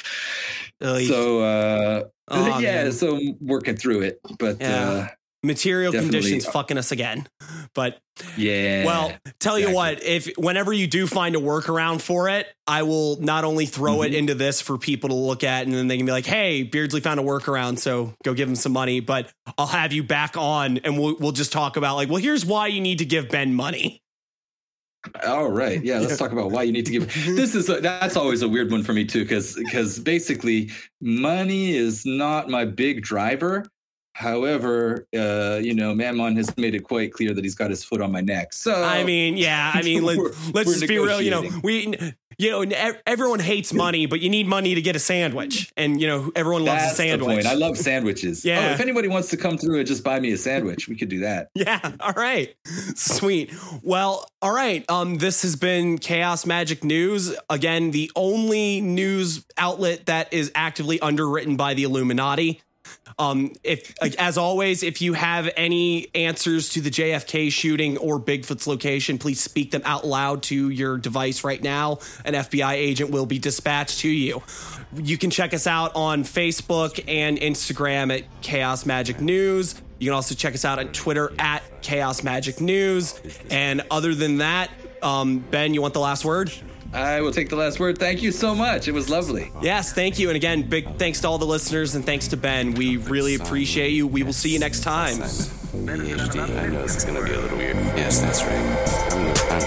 Speaker 1: Oy.
Speaker 2: So uh
Speaker 1: Aw,
Speaker 2: yeah,
Speaker 1: man.
Speaker 2: so I'm working through it. But
Speaker 1: Yeah.
Speaker 2: uh
Speaker 1: material
Speaker 2: definitely-
Speaker 1: conditions fucking us again. But
Speaker 2: yeah.
Speaker 1: well, tell you what, if whenever you do find a workaround for it, I will not only throw it
Speaker 2: Mhm.
Speaker 1: into this for people to look at and then they can be like, "Hey, Beardsley found a workaround, so go give him some money." But I'll have you back on and we'll we'll just talk about like, "Well, here's why you need to give Ben money."
Speaker 2: all right. Yeah, let's talk about why you need to give this is a, that's always a weird one for me too cuz cuz basically money is not my big driver. However, uh, you know, Mammon has made it quite clear that he's got his foot on my neck. So
Speaker 1: I mean, yeah, I mean, let, let's just be real. You know, we, you know, everyone hates money, but you need money to get a sandwich, and you know, everyone loves
Speaker 2: that's
Speaker 1: a sandwich.
Speaker 2: I love sandwiches.
Speaker 1: Yeah.
Speaker 2: Oh, if anybody wants to come through and just buy me a sandwich, we could do that.
Speaker 1: Yeah. All right. Sweet. Well, all right. Um, this has been Chaos Magick News. Again, the only news outlet that is actively underwritten by the Illuminati. Um, if as always, if you have any answers to the JFK shooting or Bigfoot's location, please speak them out loud to your device right now. An FBI agent will be dispatched to you. You can check us out on Facebook and Instagram at Chaos Magick News. You can also check us out on Twitter at Chaos Magick News. And other than that, um, Ben, you want the last word?
Speaker 2: I will take the last word. Thank you so much. It was lovely.
Speaker 1: Yes, thank you. And again, big thanks to all the listeners and thanks to Ben. We really appreciate you. We will see you next time.
Speaker 5: PhD. I know this is gonna be a little weird. Yes, that's right. I'm the I'm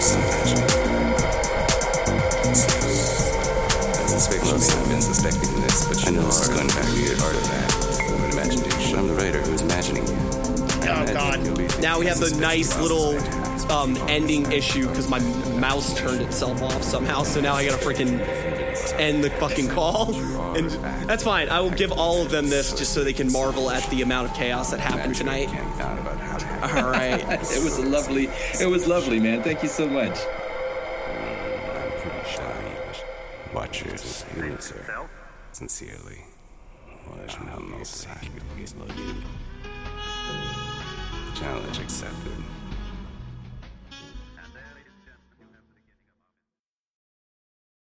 Speaker 5: so Most have been suspecting this, but I know this is going to be a part of that. Of an imagination. I'm the writer who's imagining you.
Speaker 1: Oh God! Now we have the nice little um, ending issue because my mouse turned itself off somehow. So now I gotta freaking end the fucking call. And that's fine. I will give all of them this just so they can marvel at the amount of chaos that happened tonight.
Speaker 5: Can't doubt about how to happen.
Speaker 1: All right.
Speaker 2: it was a lovely. It was lovely, man. Thank you so much.
Speaker 5: I'm pretty shy. Watch your screen, sir. Sincerely. Challenge accepted.